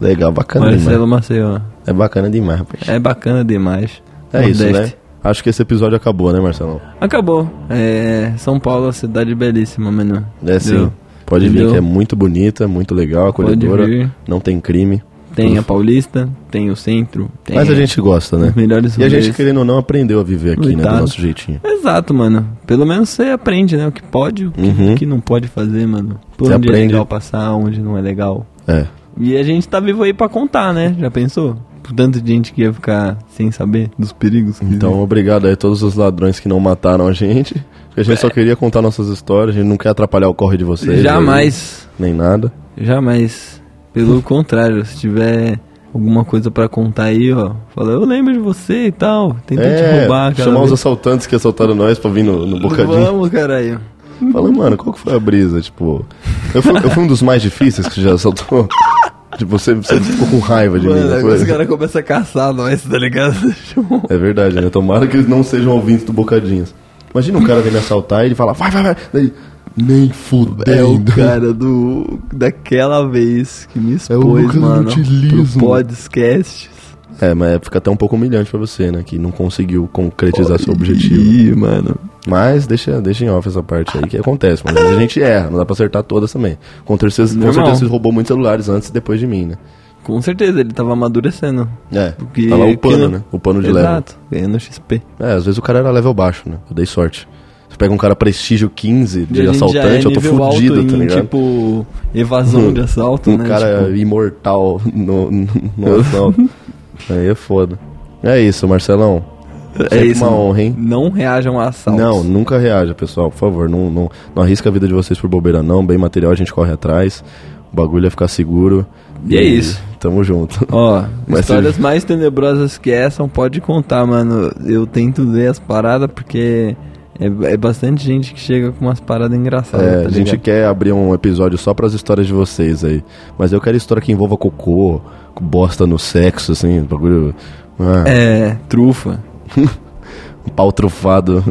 Legal, bacana Marcelo demais. Maceió. É bacana demais, rapaz. É bacana demais. É isso, Nordeste. né? Acho que esse episódio acabou, né, Marcelão? Acabou. É, São Paulo é uma cidade belíssima, mano. É sim. Entendeu? Pode vir, Entendeu? que é muito bonita, muito legal, Pode acolhedora. vir. Não tem crime. Tem a Paulista, tem o centro, tem Mas a gente gosta, né? melhores E a gente, querendo ou não, aprendeu a viver aqui, né? Do nosso jeitinho. Exato, mano. Pelo menos você aprende, né? O que pode, o que, Uhum. o que não pode fazer, mano. Por Você onde é aprende. legal passar, onde não é legal. É. E a gente tá vivo aí pra contar, né? Já pensou? Por tanto de gente que ia ficar sem saber dos perigos. que Então, obrigado aí a todos os ladrões que não mataram a gente. Porque a gente só queria contar nossas histórias, a gente não quer atrapalhar o corre de vocês. aí, Jamais, nem nada. jamais. Pelo contrário, se tiver alguma coisa pra contar aí, ó, fala, eu lembro de você e tal. Tentei te É, roubar, aquela chamar os assaltantes que assaltaram nós pra vir no, no bocadinho. Vamos, caralho. Fala, mano, qual que foi a brisa? Tipo, eu fui, eu fui um dos mais difíceis que já assaltou. Tipo, você, você ficou com raiva de mim, Mano, não agora foi? os caras começam a caçar nós, tá ligado? É verdade, né? Tomara que eles não sejam ouvintes do Bocadinhos. Imagina um cara vir me assaltar e ele fala, vai, vai, vai. Daí, nem fudendo. É o cara do daquela vez que me É o expôs, Lucas do mano, pro podcast. É, mas fica até um pouco humilhante pra você, né? Que não conseguiu concretizar seu objetivo. Ih, mano. Mas deixa, deixa em off essa parte aí que acontece. Mas a gente erra, não dá pra acertar todas também. Com certeza, com certeza você roubou muitos celulares antes e depois de mim, né? Com certeza, ele tava amadurecendo. É, Porque- tá lá o pano, né? O pano de level. Exato, ganhando XP. É, às vezes o cara era level baixo, né? Eu dei sorte. Você pega um cara prestígio 15 E de assaltante, é eu tô fudido, tá em, ligado? tipo, evasão de assalto, um né? cara Tipo, imortal no, no, no assalto. Aí é foda. É isso, Marcelão. É sempre isso. uma honra, hein? Não reajam a assaltos. Não, nunca reaja, pessoal, por favor. Não, não, não arrisca a vida de vocês por bobeira, não. Bem material, a gente corre atrás. O bagulho é ficar seguro. E é isso. Tamo junto. Ó, Mas histórias se- mais tenebrosas que essa, pode contar, mano. Eu tento ler as paradas porque é, é bastante gente que chega com umas paradas engraçadas. É, tá a gente quer abrir um episódio só pras histórias de vocês aí. Mas eu quero história que envolva cocô, bosta no sexo, assim, bagulho Ah, É, trufa. Um pau trufado.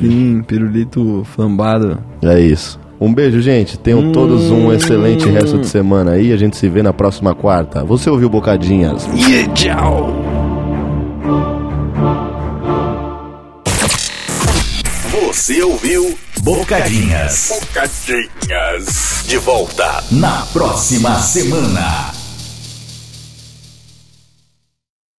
Sim, pirulito flambado. É isso. Um beijo, gente. Tenham todos um excelente resto de semana aí. A gente se vê na próxima quarta. Você ouviu Bocadinhas? E tchau! Você ouviu Bocadinhas. Bocadinhas. De volta na próxima semana.